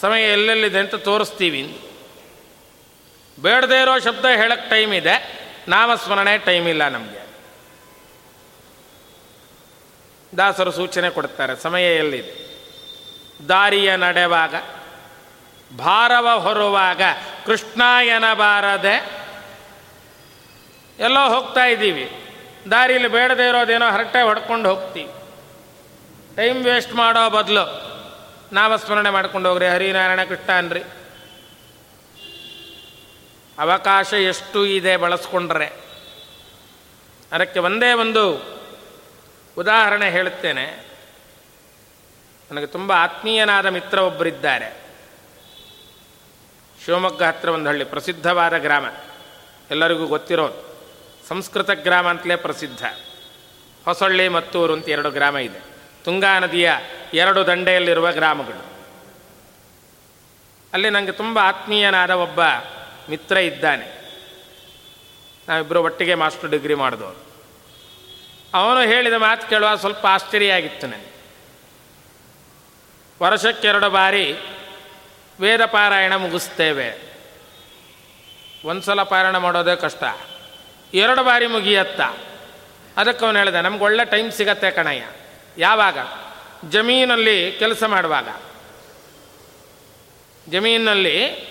ಸಮಯ ಎಲ್ಲೆಲ್ಲಿದೆ ಅಂತ ತೋರಿಸ್ತೀವಿ. ಬೇಡದೇ ಇರೋ ಶಬ್ದ ಹೇಳಕ್ಕೆ ಟೈಮ್ ಇದೆ. ನಾಮಸ್ಮರಣೆ ಟೈಮ್ ಇಲ್ಲ ನಮಗೆ. ದಾಸರು ಸೂಚನೆ ಕೊಡ್ತಾರೆ. ಸಮಯ ಎಲ್ಲಿದೆ? ದಾರಿಯ ನಡೆವಾಗ. ಭಾರವ ಹೊರುವಾಗ ಕೃಷ್ಣಾಯನ ಬಾರದೆ ಎಲ್ಲೋ ಹೋಗ್ತಾ ಇದ್ದೀವಿ. ದಾರಿಯಲ್ಲಿ ಬೇಡದೇ ಇರೋದೇನೋ ಹರಟೆ ಹೊಡ್ಕೊಂಡು ಹೋಗ್ತೀವಿ. ಟೈಮ್ ವೇಸ್ಟ್ ಮಾಡೋ ಬದಲು ನಾಮಸ್ಮರಣೆ ಮಾಡ್ಕೊಂಡು ಹೋಗ್ರಿ, ಹರಿನಾರಾಯಣ ಕೃಷ್ಣ ಅನ್ರಿ ಅವಕಾಶ ಎಷ್ಟು ಇದೆ ಬಳಸ್ಕೊಂಡ್ರೆ. ಅದಕ್ಕೆ ಒಂದೇ ಒಂದು ಉದಾಹರಣೆ ಹೇಳುತ್ತೇನೆ ನನಗೆ ತುಂಬ ಆತ್ಮೀಯನಾದ ಮಿತ್ರ ಒಬ್ಬರಿದ್ದಾರೆ ಶಿವಮೊಗ್ಗ ಹತ್ರ ಒಂದು ಹಳ್ಳಿ, ಪ್ರಸಿದ್ಧವಾದ ಗ್ರಾಮ. ಎಲ್ಲರಿಗೂ ಗೊತ್ತಿರೋದು ಸಂಸ್ಕೃತ ಗ್ರಾಮ ಅಂತಲೇ ಪ್ರಸಿದ್ಧ. ಹೊಸಳ್ಳಿ, ಮತ್ತೂರು ಅಂತ ಎರಡು ಗ್ರಾಮ ಇದೆ. ತುಂಗಾ ನದಿಯ ಎರಡು ದಂಡೆಯಲ್ಲಿರುವ ಗ್ರಾಮಗಳು. ಅಲ್ಲಿ ನನಗೆ ತುಂಬ ಆತ್ಮೀಯನಾದ ಒಬ್ಬ ಮಿತ್ರ ಇದ್ದಾನೆ. ನಾವಿಬ್ಬರು ಒಟ್ಟಿಗೆ ಮಾಸ್ಟರ್ ಡಿಗ್ರಿ ಮಾಡಿದವರು. ಅವನು ಹೇಳಿದ ಮಾತು ಕೇಳುವ ಸ್ವಲ್ಪ ಆಶ್ಚರ್ಯ ಆಗಿತ್ತು ನನಗೆ. ವರ್ಷಕ್ಕೆರಡು ಬಾರಿ ವೇದ ಪಾರಾಯಣ ಮುಗಿಸ್ತೇವೆ. ಒಂದು ಸಲ ಪಾರಾಯಣ ಮಾಡೋದೇ ಕಷ್ಟ. ಎರಡು ಬಾರಿ ಮುಗಿಯತ್ತ. ಅದಕ್ಕೆ ಅವನು ಹೇಳಿದೆ, ನಮ್ಗೆ ಒಳ್ಳೆ ಟೈಮ್ ಸಿಗತ್ತೆ ಕಣಯ್ಯ. ಯಾವಾಗ? ಜಮೀನಲ್ಲಿ ಕೆಲಸ ಮಾಡುವಾಗ. ಜಮೀನಲ್ಲಿ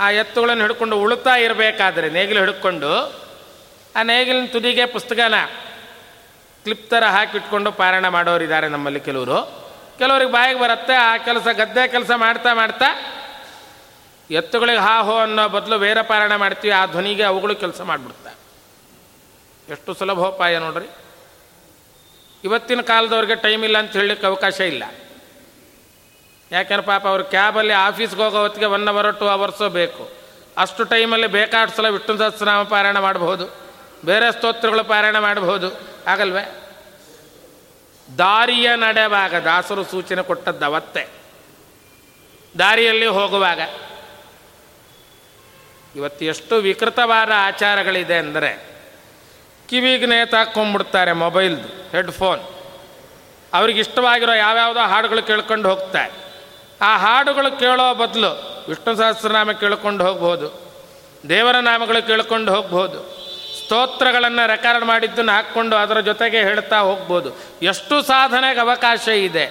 ಆ ಎತ್ತುಗಳನ್ನು ಹಿಡ್ಕೊಂಡು ಉಳುತ್ತಾ ಇರಬೇಕಾದ್ರೆ ನೇಗಿಲು ಹಿಡ್ಕೊಂಡು ಆ ನೇಗಿಲಿನ ತುದಿಗೆ ಪುಸ್ತಕನ ಕ್ಲಿಪ್ ಥರ ಹಾಕಿಟ್ಕೊಂಡು ಪಾರಾಯಣ ಮಾಡೋರಿದ್ದಾರೆ ನಮ್ಮಲ್ಲಿ ಕೆಲವರು. ಕೆಲವ್ರಿಗೆ ಬಾಯಿಗೆ ಬರುತ್ತೆ, ಆ ಕೆಲಸ ಗದ್ದೆ ಕೆಲಸ ಮಾಡ್ತಾ ಮಾಡ್ತಾ ಎತ್ತುಗಳಿಗೆ ಹಾ ಹೋ ಅನ್ನೋ ಬದಲು ಬೇರೆ ಪಾರಾಯಣ ಮಾಡ್ತೀವಿ, ಆ ಧ್ವನಿಗೆ ಅವುಗಳು ಕೆಲಸ ಮಾಡಿಬಿಡ್ತಾ ಎಷ್ಟು ಸುಲಭೋಪಾಯ ನೋಡ್ರಿ. ಇವತ್ತಿನ ಕಾಲದವ್ರಿಗೆ ಟೈಮ್ ಇಲ್ಲ ಅಂತ ಹೇಳಲಿಕ್ಕೆ ಅವಕಾಶ ಇಲ್ಲ. ಯಾಕೆಂದ್ರೆ ಪಾಪ ಅವ್ರ ಕ್ಯಾಬಲ್ಲಿ ಆಫೀಸ್ಗೆ ಹೋಗೋ ಹೊತ್ತಿಗೆ ಒನ್ ಅವರ್ ಟು ಅವರ್ಸು ಬೇಕು. ಅಷ್ಟು ಟೈಮಲ್ಲಿ ಬೇಕಾದ ಸಲ ವಿಷ್ಣು ಸಹಸ್ರನಾಮ ಪಾರಾಯಣ ಮಾಡಬಹುದು. ಬೇರೆ ಸ್ತೋತ್ರಗಳು ಪಾರಾಯಣ ಮಾಡಬಹುದು. ಆಗಲ್ವೇ? ದಾರಿಯ ನಡೆವಾಗ ದಾಸರು ಸೂಚನೆ ಕೊಟ್ಟದ್ದು ಅವತ್ತೆ. ದಾರಿಯಲ್ಲಿ ಹೋಗುವಾಗ. ಇವತ್ತು ಎಷ್ಟು ವಿಕೃತವಾದ ಆಚಾರಗಳಿದೆ ಅಂದರೆ ಕಿವಿಗೆ ನೇತಾಕೊಂಡ್ಬಿಡ್ತಾರೆ ಮೊಬೈಲ್ದು, ಹೆಡ್ಫೋನ್. ಅವ್ರಿಗೆ ಇಷ್ಟವಾಗಿರೋ ಯಾವ್ಯಾವುದೋ ಹಾಡುಗಳು ಕೇಳ್ಕೊಂಡು ಹೋಗ್ತಾರೆ ಆ ಹಾಡುಗಳು ಕೇಳೋ ಬದಲು ವಿಷ್ಣು ಸಹಸ್ರನಾಮ ಕೇಳ್ಕೊಂಡು ಹೋಗ್ಬೋದು, ದೇವರ ನಾಮಗಳು ಕೇಳ್ಕೊಂಡು ಹೋಗ್ಬೋದು. ಸ್ತೋತ್ರಗಳನ್ನು ರೆಕಾರ್ಡ್ ಮಾಡಿದ್ದನ್ನು ಹಾಕ್ಕೊಂಡು ಅದರ ಜೊತೆಗೆ ಹೇಳ್ತಾ ಹೋಗ್ಬೋದು. ಎಷ್ಟು ಸಾಧನೆಗೆ ಅವಕಾಶ ಇದೆ.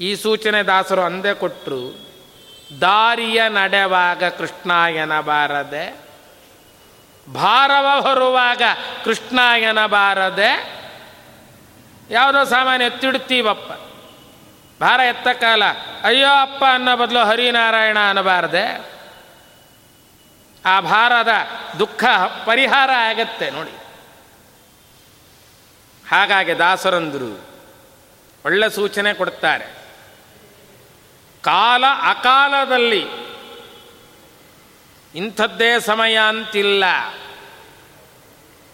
ಈ ಸೂಚನೆ ದಾಸರು ಅಂದೇ ಕೊಟ್ಟರು ದಾರಿಯ ನಡೆವಾಗ ಕೃಷ್ಣಾಯನ ಬಾರದೆ, ಭಾರವ ಹೊರುವಾಗ ಕೃಷ್ಣಾಯನ ಬಾರದೆ, ಯಾವುದೋ ಸಾಮಾನ್ಯ ಎತ್ತಿಡ್ತೀವಪ್ಪ ಭಾರ ಎತ್ತ ಕಾಲ, ಅಯ್ಯೋ ಅಪ್ಪ ಅನ್ನೋ ಬದಲು ಹರಿನಾರಾಯಣ ಅನ್ನಬಾರದೆ ಆ ಭಾರದ ದುಃಖ ಪರಿಹಾರ ಆಗತ್ತೆ ನೋಡಿ. ಹಾಗಾಗಿ ದಾಸರಂದರು ಒಳ್ಳೆ ಸೂಚನೆ ಕೊಡ್ತಾರೆ. ಕಾಲ ಅಕಾಲದಲ್ಲಿ ಇಂಥದ್ದೇ ಸಮಯ ಅಂತಿಲ್ಲ.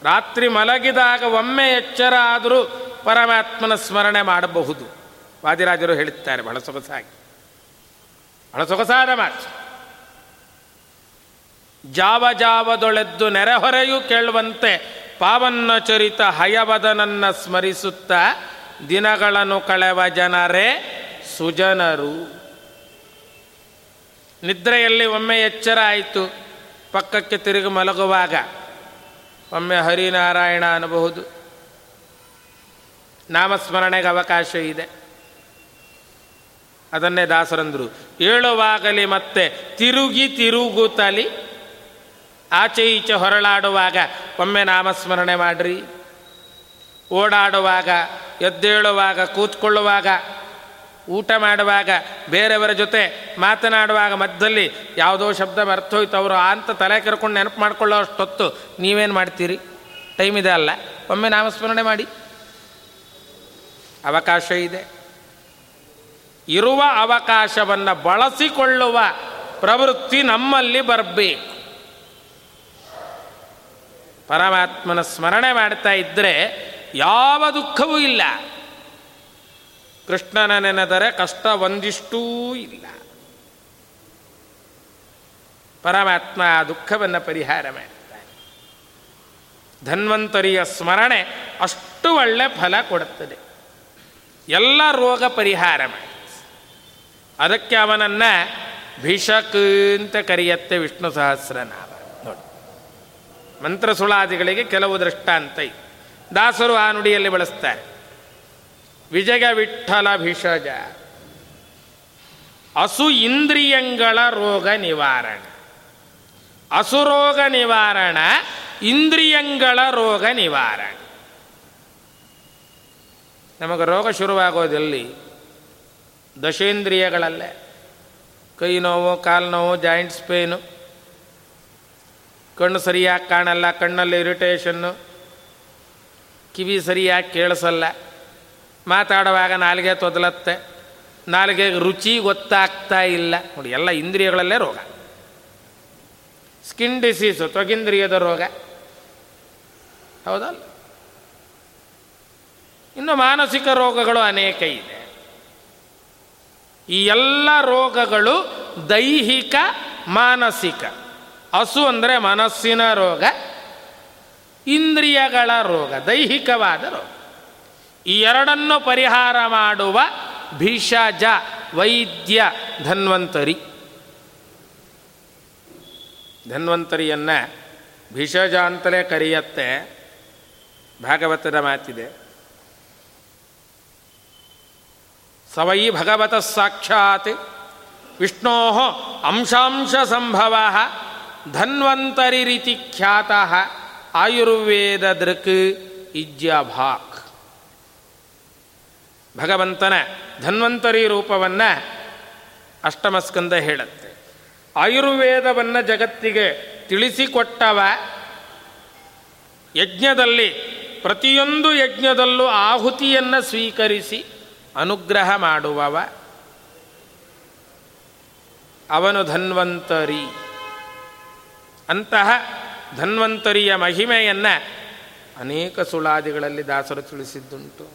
ರಾತ್ರಿ ಮಲಗಿದಾಗ ಒಮ್ಮೆ ಎಚ್ಚರ ಆದರೂ ಪರಮಾತ್ಮನ ಸ್ಮರಣೆ ಮಾಡಬಹುದು. ವಾದಿರಾಜರು ಹೇಳುತ್ತಾರೆ ಬಹಳ ಸೊಗಸಾಗಿ. ಬಹಳ ಸೊಗಸಾದ ಮಾತು. ಜಾವ ಜಾವದೊಳೆದ್ದು ನೆರೆಹೊರೆಯೂ ಕೇಳುವಂತೆ ಪಾವನ್ನ ಚರಿತ ಹಯವದನನ್ನ ಸ್ಮರಿಸುತ್ತ ದಿನಗಳನ್ನು ಕಳೆವ ಜನರೇ ಸುಜನರು. ನಿದ್ರೆಯಲ್ಲಿ ಒಮ್ಮೆ ಎಚ್ಚರ ಆಯಿತು. ಪಕ್ಕಕ್ಕೆ ತಿರುಗಿ ಮಲಗುವಾಗ ಒಮ್ಮೆ ಹರಿನಾರಾಯಣ ಅನ್ನಬಹುದು. ನಾಮಸ್ಮರಣೆಗೆ ಅವಕಾಶ ಇದೆ. ಅದನ್ನೇ ದಾಸರಂದರು. ಏಳುವಾಗಲಿ ಮತ್ತೆ ತಿರುಗಿ ತಿರುಗುತ್ತಲಿ ಆಚೆ ಈಚೆ ಹೊರಳಾಡುವಾಗ ಒಮ್ಮೆ ನಾಮಸ್ಮರಣೆ ಮಾಡ್ರಿ. ಓಡಾಡುವಾಗ, ಎದ್ದೇಳುವಾಗ, ಕೂತ್ಕೊಳ್ಳುವಾಗ, ಊಟ ಮಾಡುವಾಗ, ಬೇರೆಯವರ ಜೊತೆ ಮಾತನಾಡುವಾಗ ಮಧ್ಯದಲ್ಲಿ ಯಾವುದೋ ಶಬ್ದ ಮರ್ತೋಯ್ತು ಅವರು ಅಂತ ತಲೆ ಕರ್ಕೊಂಡು ನೆನಪು ಮಾಡ್ಕೊಳ್ಳೋ ಅಷ್ಟೊತ್ತು ನೀವೇನು ಮಾಡ್ತೀರಿ? ಟೈಮ್ ಇದೆ ಅಲ್ಲ. ಒಮ್ಮೆ ನಾಮಸ್ಮರಣೆ ಮಾಡಿ. ಅವಕಾಶ ಇದೆ. ಇರುವ ಅವಕಾಶವನ್ನು ಬಳಸಿಕೊಳ್ಳುವ ಪ್ರವೃತ್ತಿ ನಮ್ಮಲ್ಲಿ ಬರಬೇಕು. ಪರಮಾತ್ಮನ ಸ್ಮರಣೆ ಮಾಡ್ತಾ ಇದ್ದರೆ ಯಾವ ದುಃಖವೂ ಇಲ್ಲ. ಕೃಷ್ಣನ ನೆನೆದರೆ ಕಷ್ಟ ಒಂದಿಷ್ಟೂ ಇಲ್ಲ. ಪರಮಾತ್ಮ ಆ ದುಃಖವನ್ನು ಪರಿಹಾರ ಮಾಡುತ್ತಾನೆ ಧನ್ವಂತರಿಯ ಸ್ಮರಣೆ ಅಷ್ಟು ಒಳ್ಳೆ ಫಲ ಕೊಡುತ್ತದೆ. ಎಲ್ಲ ರೋಗ ಪರಿಹಾರ ಮಾಡಿ ಅದಕ್ಕೆ ಅವನನ್ನು ಭಿಷಕ್ ಅಂತ ಕರೆಯತ್ತೆ ವಿಷ್ಣು ಸಹಸ್ರನಾಮ. ಮಂತ್ರ ಸುಳಾದಿಗಳಿಗೆ ಕೆಲವು ದೃಷ್ಟಾಂತ. ದಾಸರು ಆ ನುಡಿಯಲ್ಲಿ ಬಳಸ್ತಾರೆ. ವಿಜಯ ವಿಠಲ ಭಿಷಜ ಅಸು ಇಂದ್ರಿಯಂಗಳ ರೋಗ ನಿವಾರಣ. ಅಸುರೋಗ ನಿವಾರಣ, ಇಂದ್ರಿಯಂಗಳ ರೋಗ ನಿವಾರಣ. ನಮಗೆ ರೋಗ ಶುರುವಾಗೋದಲ್ಲಿ ದಶೇಂದ್ರಿಯಗಳಲ್ಲೇ. ಕೈ ನೋವು, ಕಾಲು ನೋವು ಜಾಯಿಂಟ್ಸ್ ಪೇನು ಕಣ್ಣು ಸರಿಯಾಗಿ ಕಾಣಲ್ಲ, ಕಣ್ಣಲ್ಲಿ ಇರಿಟೇಷನ್ನು ಕಿವಿ ಸರಿಯಾಗಿ ಕೇಳಿಸಲ್ಲ. ಮಾತಾಡುವಾಗ ನಾಲಿಗೆ ತೊದಲತ್ತೆ. ನಾಲಿಗೆ ರುಚಿ ಗೊತ್ತಾಗ್ತಾ ಇಲ್ಲ. ನೋಡಿ, ಎಲ್ಲ ಇಂದ್ರಿಯಗಳಲ್ಲೇ ರೋಗ. ಸ್ಕಿನ್ ಡಿಸೀಸು ತೊಗಿಂದ್ರಿಯದ ರೋಗ. ಹೌದಲ್ಲ? ಇನ್ನು ಮಾನಸಿಕ ರೋಗಗಳು ಅನೇಕ ಇದೆ. ಈ ಎಲ್ಲ ರೋಗಗಳು ದೈಹಿಕ, ಮಾನಸಿಕ. ಹಸು ಅಂದರೆ ಮನಸ್ಸಿನ ರೋಗ, ಇಂದ್ರಿಯಗಳ ರೋಗ, ದೈಹಿಕವಾದ ರೋಗ. ಈ ಎರಡನ್ನು ಪರಿಹಾರ ಮಾಡುವ ಭಿಷಜ, ವೈದ್ಯ, ಧನ್ವಂತರಿ. ಧನ್ವಂತರಿಯನ್ನು ಭಿಷಜ ಅಂತಲೇ ಕರೆಯತ್ತೆ. ಭಾಗವತದ ಮಾತಿದೆ. ಸವೈ ಭಗವತ ಸಾಕ್ಷಾತ್ ವಿಷ್ಣೋ ಅಂಶಾಂಶ ಸಂಭವ ಧನ್ವಂತರಿ ರೀತಿ ಖ್ಯಾತ ಆಯುರ್ವೇದ ದೃಕ್ ಇಜ್ಯಭಾಕ್ ಭಗವಂತನ ಧನ್ವಂತರಿ ರೂಪವನ್ನು ಅಷ್ಟಮಸ್ಕಂದ ಹೇಳುತ್ತೆ. ಆಯುರ್ವೇದವನ್ನು ಜಗತ್ತಿಗೆ ತಿಳಿಸಿಕೊಟ್ಟವ ಯಜ್ಞದಲ್ಲಿ, ಪ್ರತಿಯೊಂದು ಯಜ್ಞದಲ್ಲೂ ಆಹುತಿಯನ್ನು ಸ್ವೀಕರಿಸಿ ಅನುಗ್ರಹ ಮಾಡುವವ ಅವನು ಧನ್ವಂತರಿ. ಅಂತಹ ಧನ್ವಂತರಿಯ ಮಹಿಮೆಯನ್ನು ಅನೇಕ ಸುಳಾದಿಗಳಲ್ಲಿ ದಾಸರು ತಿಳಿಸಿದ್ದುಂಟು.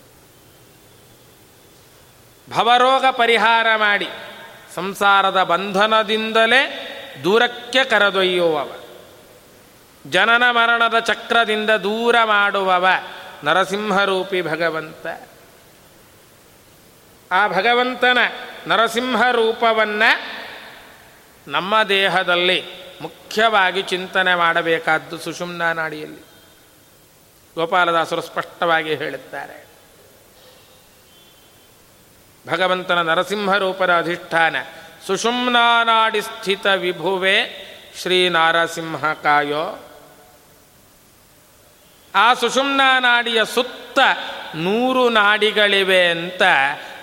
ಭವರೋಗ ಪರಿಹಾರ ಮಾಡಿ ಸಂಸಾರದ ಬಂಧನದಿಂದಲೇ ದೂರಕ್ಕೆ ಕರೆದೊಯ್ಯುವವ. ಜನನ ಮರಣದ ಚಕ್ರದಿಂದ ದೂರ ಮಾಡುವವ ನರಸಿಂಹರೂಪಿ ಭಗವಂತ. ಆ ಭಗವಂತನ ನರಸಿಂಹ ರೂಪವನ್ನು ನಮ್ಮ ದೇಹದಲ್ಲಿ ಮುಖ್ಯವಾಗಿ ಚಿಂತನೆ ಮಾಡಬೇಕಾದ್ದು ಸುಷುಮ್ನ ನಾಡಿಯಲ್ಲಿ. ಗೋಪಾಲದಾಸರು ಸ್ಪಷ್ಟವಾಗಿ ಹೇಳುತ್ತಾರೆ. ಭಗವಂತನ ನರಸಿಂಹ ರೂಪದ ಅಧಿಷ್ಠಾನ ಸುಷುಮ್ನಾನಾಡಿ ಸ್ಥಿತ ವಿಭುವೆ ಶ್ರೀ ನಾರಸಿಂಹ ಕಾಯೋ. ಆ ಸುಷುಮ್ನಾ ನಾಡಿಯ ಸುತ್ತ ನೂರು ನಾಡಿಗಳಿವೆ ಅಂತ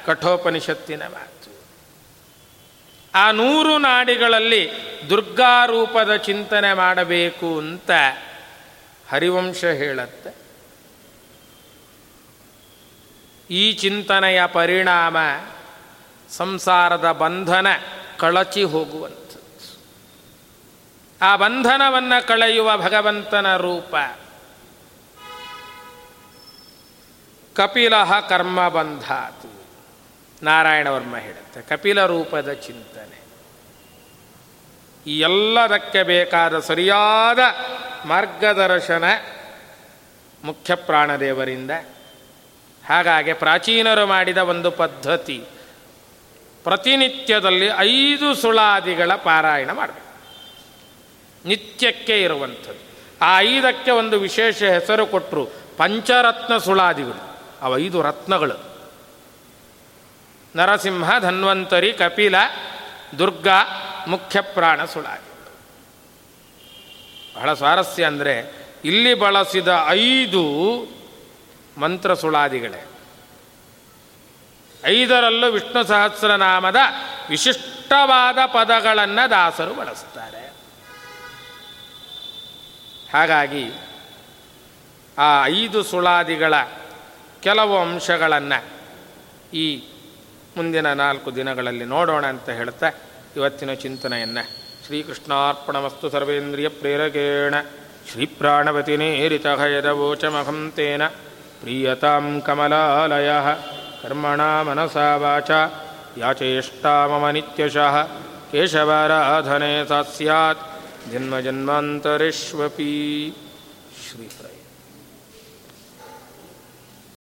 ಕಠೋಪನಿಷತ್ತಿನ ಆ ನೂರು ನಾಡಿಗಳಲ್ಲಿ ದುರ್ಗಾರೂಪದ ಚಿಂತನೆ ಮಾಡಬೇಕು ಅಂತ ಹರಿವಂಶ ಹೇಳತ್ತೆ. ಈ ಚಿಂತನೆಯ ಪರಿಣಾಮ ಸಂಸಾರದ ಬಂಧನ ಕಳಚಿ ಹೋಗುವಂಥದ್ದು. ಆ ಬಂಧನವನ್ನು ಕಳೆಯುವ ಭಗವಂತನ ರೂಪ. ಕಪಿಲ ಕರ್ಮ ಬಂಧಾತು ನಾರಾಯಣ ವರ್ಮ ಹೇಳುತ್ತೆ. ಕಪಿಲ ರೂಪದ ಚಿಂತನೆ. ಈ ಎಲ್ಲದಕ್ಕೆ ಬೇಕಾದ ಸರಿಯಾದ ಮಾರ್ಗದರ್ಶನ ಮುಖ್ಯ ಪ್ರಾಣದೇವರಿಂದ. ಹಾಗಾಗಿ ಪ್ರಾಚೀನರು ಮಾಡಿದ ಒಂದು ಪದ್ಧತಿ, ಪ್ರತಿನಿತ್ಯದಲ್ಲಿ ಐದು ಸುಳಾದಿಗಳ ಪಾರಾಯಣ ಮಾಡಬೇಕು. ನಿತ್ಯಕ್ಕೆ ಇರುವಂಥದ್ದು. ಆ ಐದಕ್ಕೆ ಒಂದು ವಿಶೇಷ ಹೆಸರು ಕೊಟ್ಟರು ಪಂಚರತ್ನ ಸುಳಾದಿಗಳು. ಅವ ಐದು ರತ್ನಗಳು. ನರಸಿಂಹ ಧನ್ವಂತರಿ ಕಪಿಲ ದುರ್ಗಾ ಮುಖ್ಯ ಪ್ರಾಣ ಸುಳಾದಿ ಬಹಳ ಸ್ವಾರಸ್ಯ ಅಂದರೆ ಇಲ್ಲಿ ಬಳಸಿದ ಐದು ಮಂತ್ರ ಸುಳಾದಿಗಳೇ. ಐದರಲ್ಲೂ ವಿಷ್ಣು ಸಹಸ್ರನಾಮದ ವಿಶಿಷ್ಟವಾದ ಪದಗಳನ್ನು ದಾಸರು ಬಳಸ್ತಾರೆ. ಹಾಗಾಗಿ ಆ ಐದು ಸುಳಾದಿಗಳ ಕೆಲವು ಅಂಶಗಳನ್ನು ಈ ಮುಂದಿನ ನಾಲ್ಕು ದಿನಗಳಲ್ಲಿ ನೋಡೋಣ ಅಂತ ಹೇಳ್ತಾ ಇವತ್ತಿನ ಚಿಂತನೆಯನ್ನು. ಶ್ರೀಕೃಷ್ಣಾರ್ಪಣಮಸ್ತು ಸರ್ವೇಂದ್ರಿಯ ಪ್ರೇರಕೇಣ. ಶ್ರೀಪ್ರಾಣವತಿ ನೇರಿತಹಯದವೋಚಮಹಂ ತೇನ ಪ್ರೀಯತಾಂ ಕಮಲಾಲಯ. ಕರ್ಮಣ ಮನಸಾ ವಾಚ. ಯಾಚೇಷ್ಟಾ ಮಮ ನಿತ್ಯಶಃ. ಕೇಶವಾರಾಧನೆ ಸಾತ್ ಸ್ಯಾತ್. ಜನ್ಮಜನ್ಮಾಂತರೇಷ್ವಪಿ ಶ್ರೀಪ್ರಯ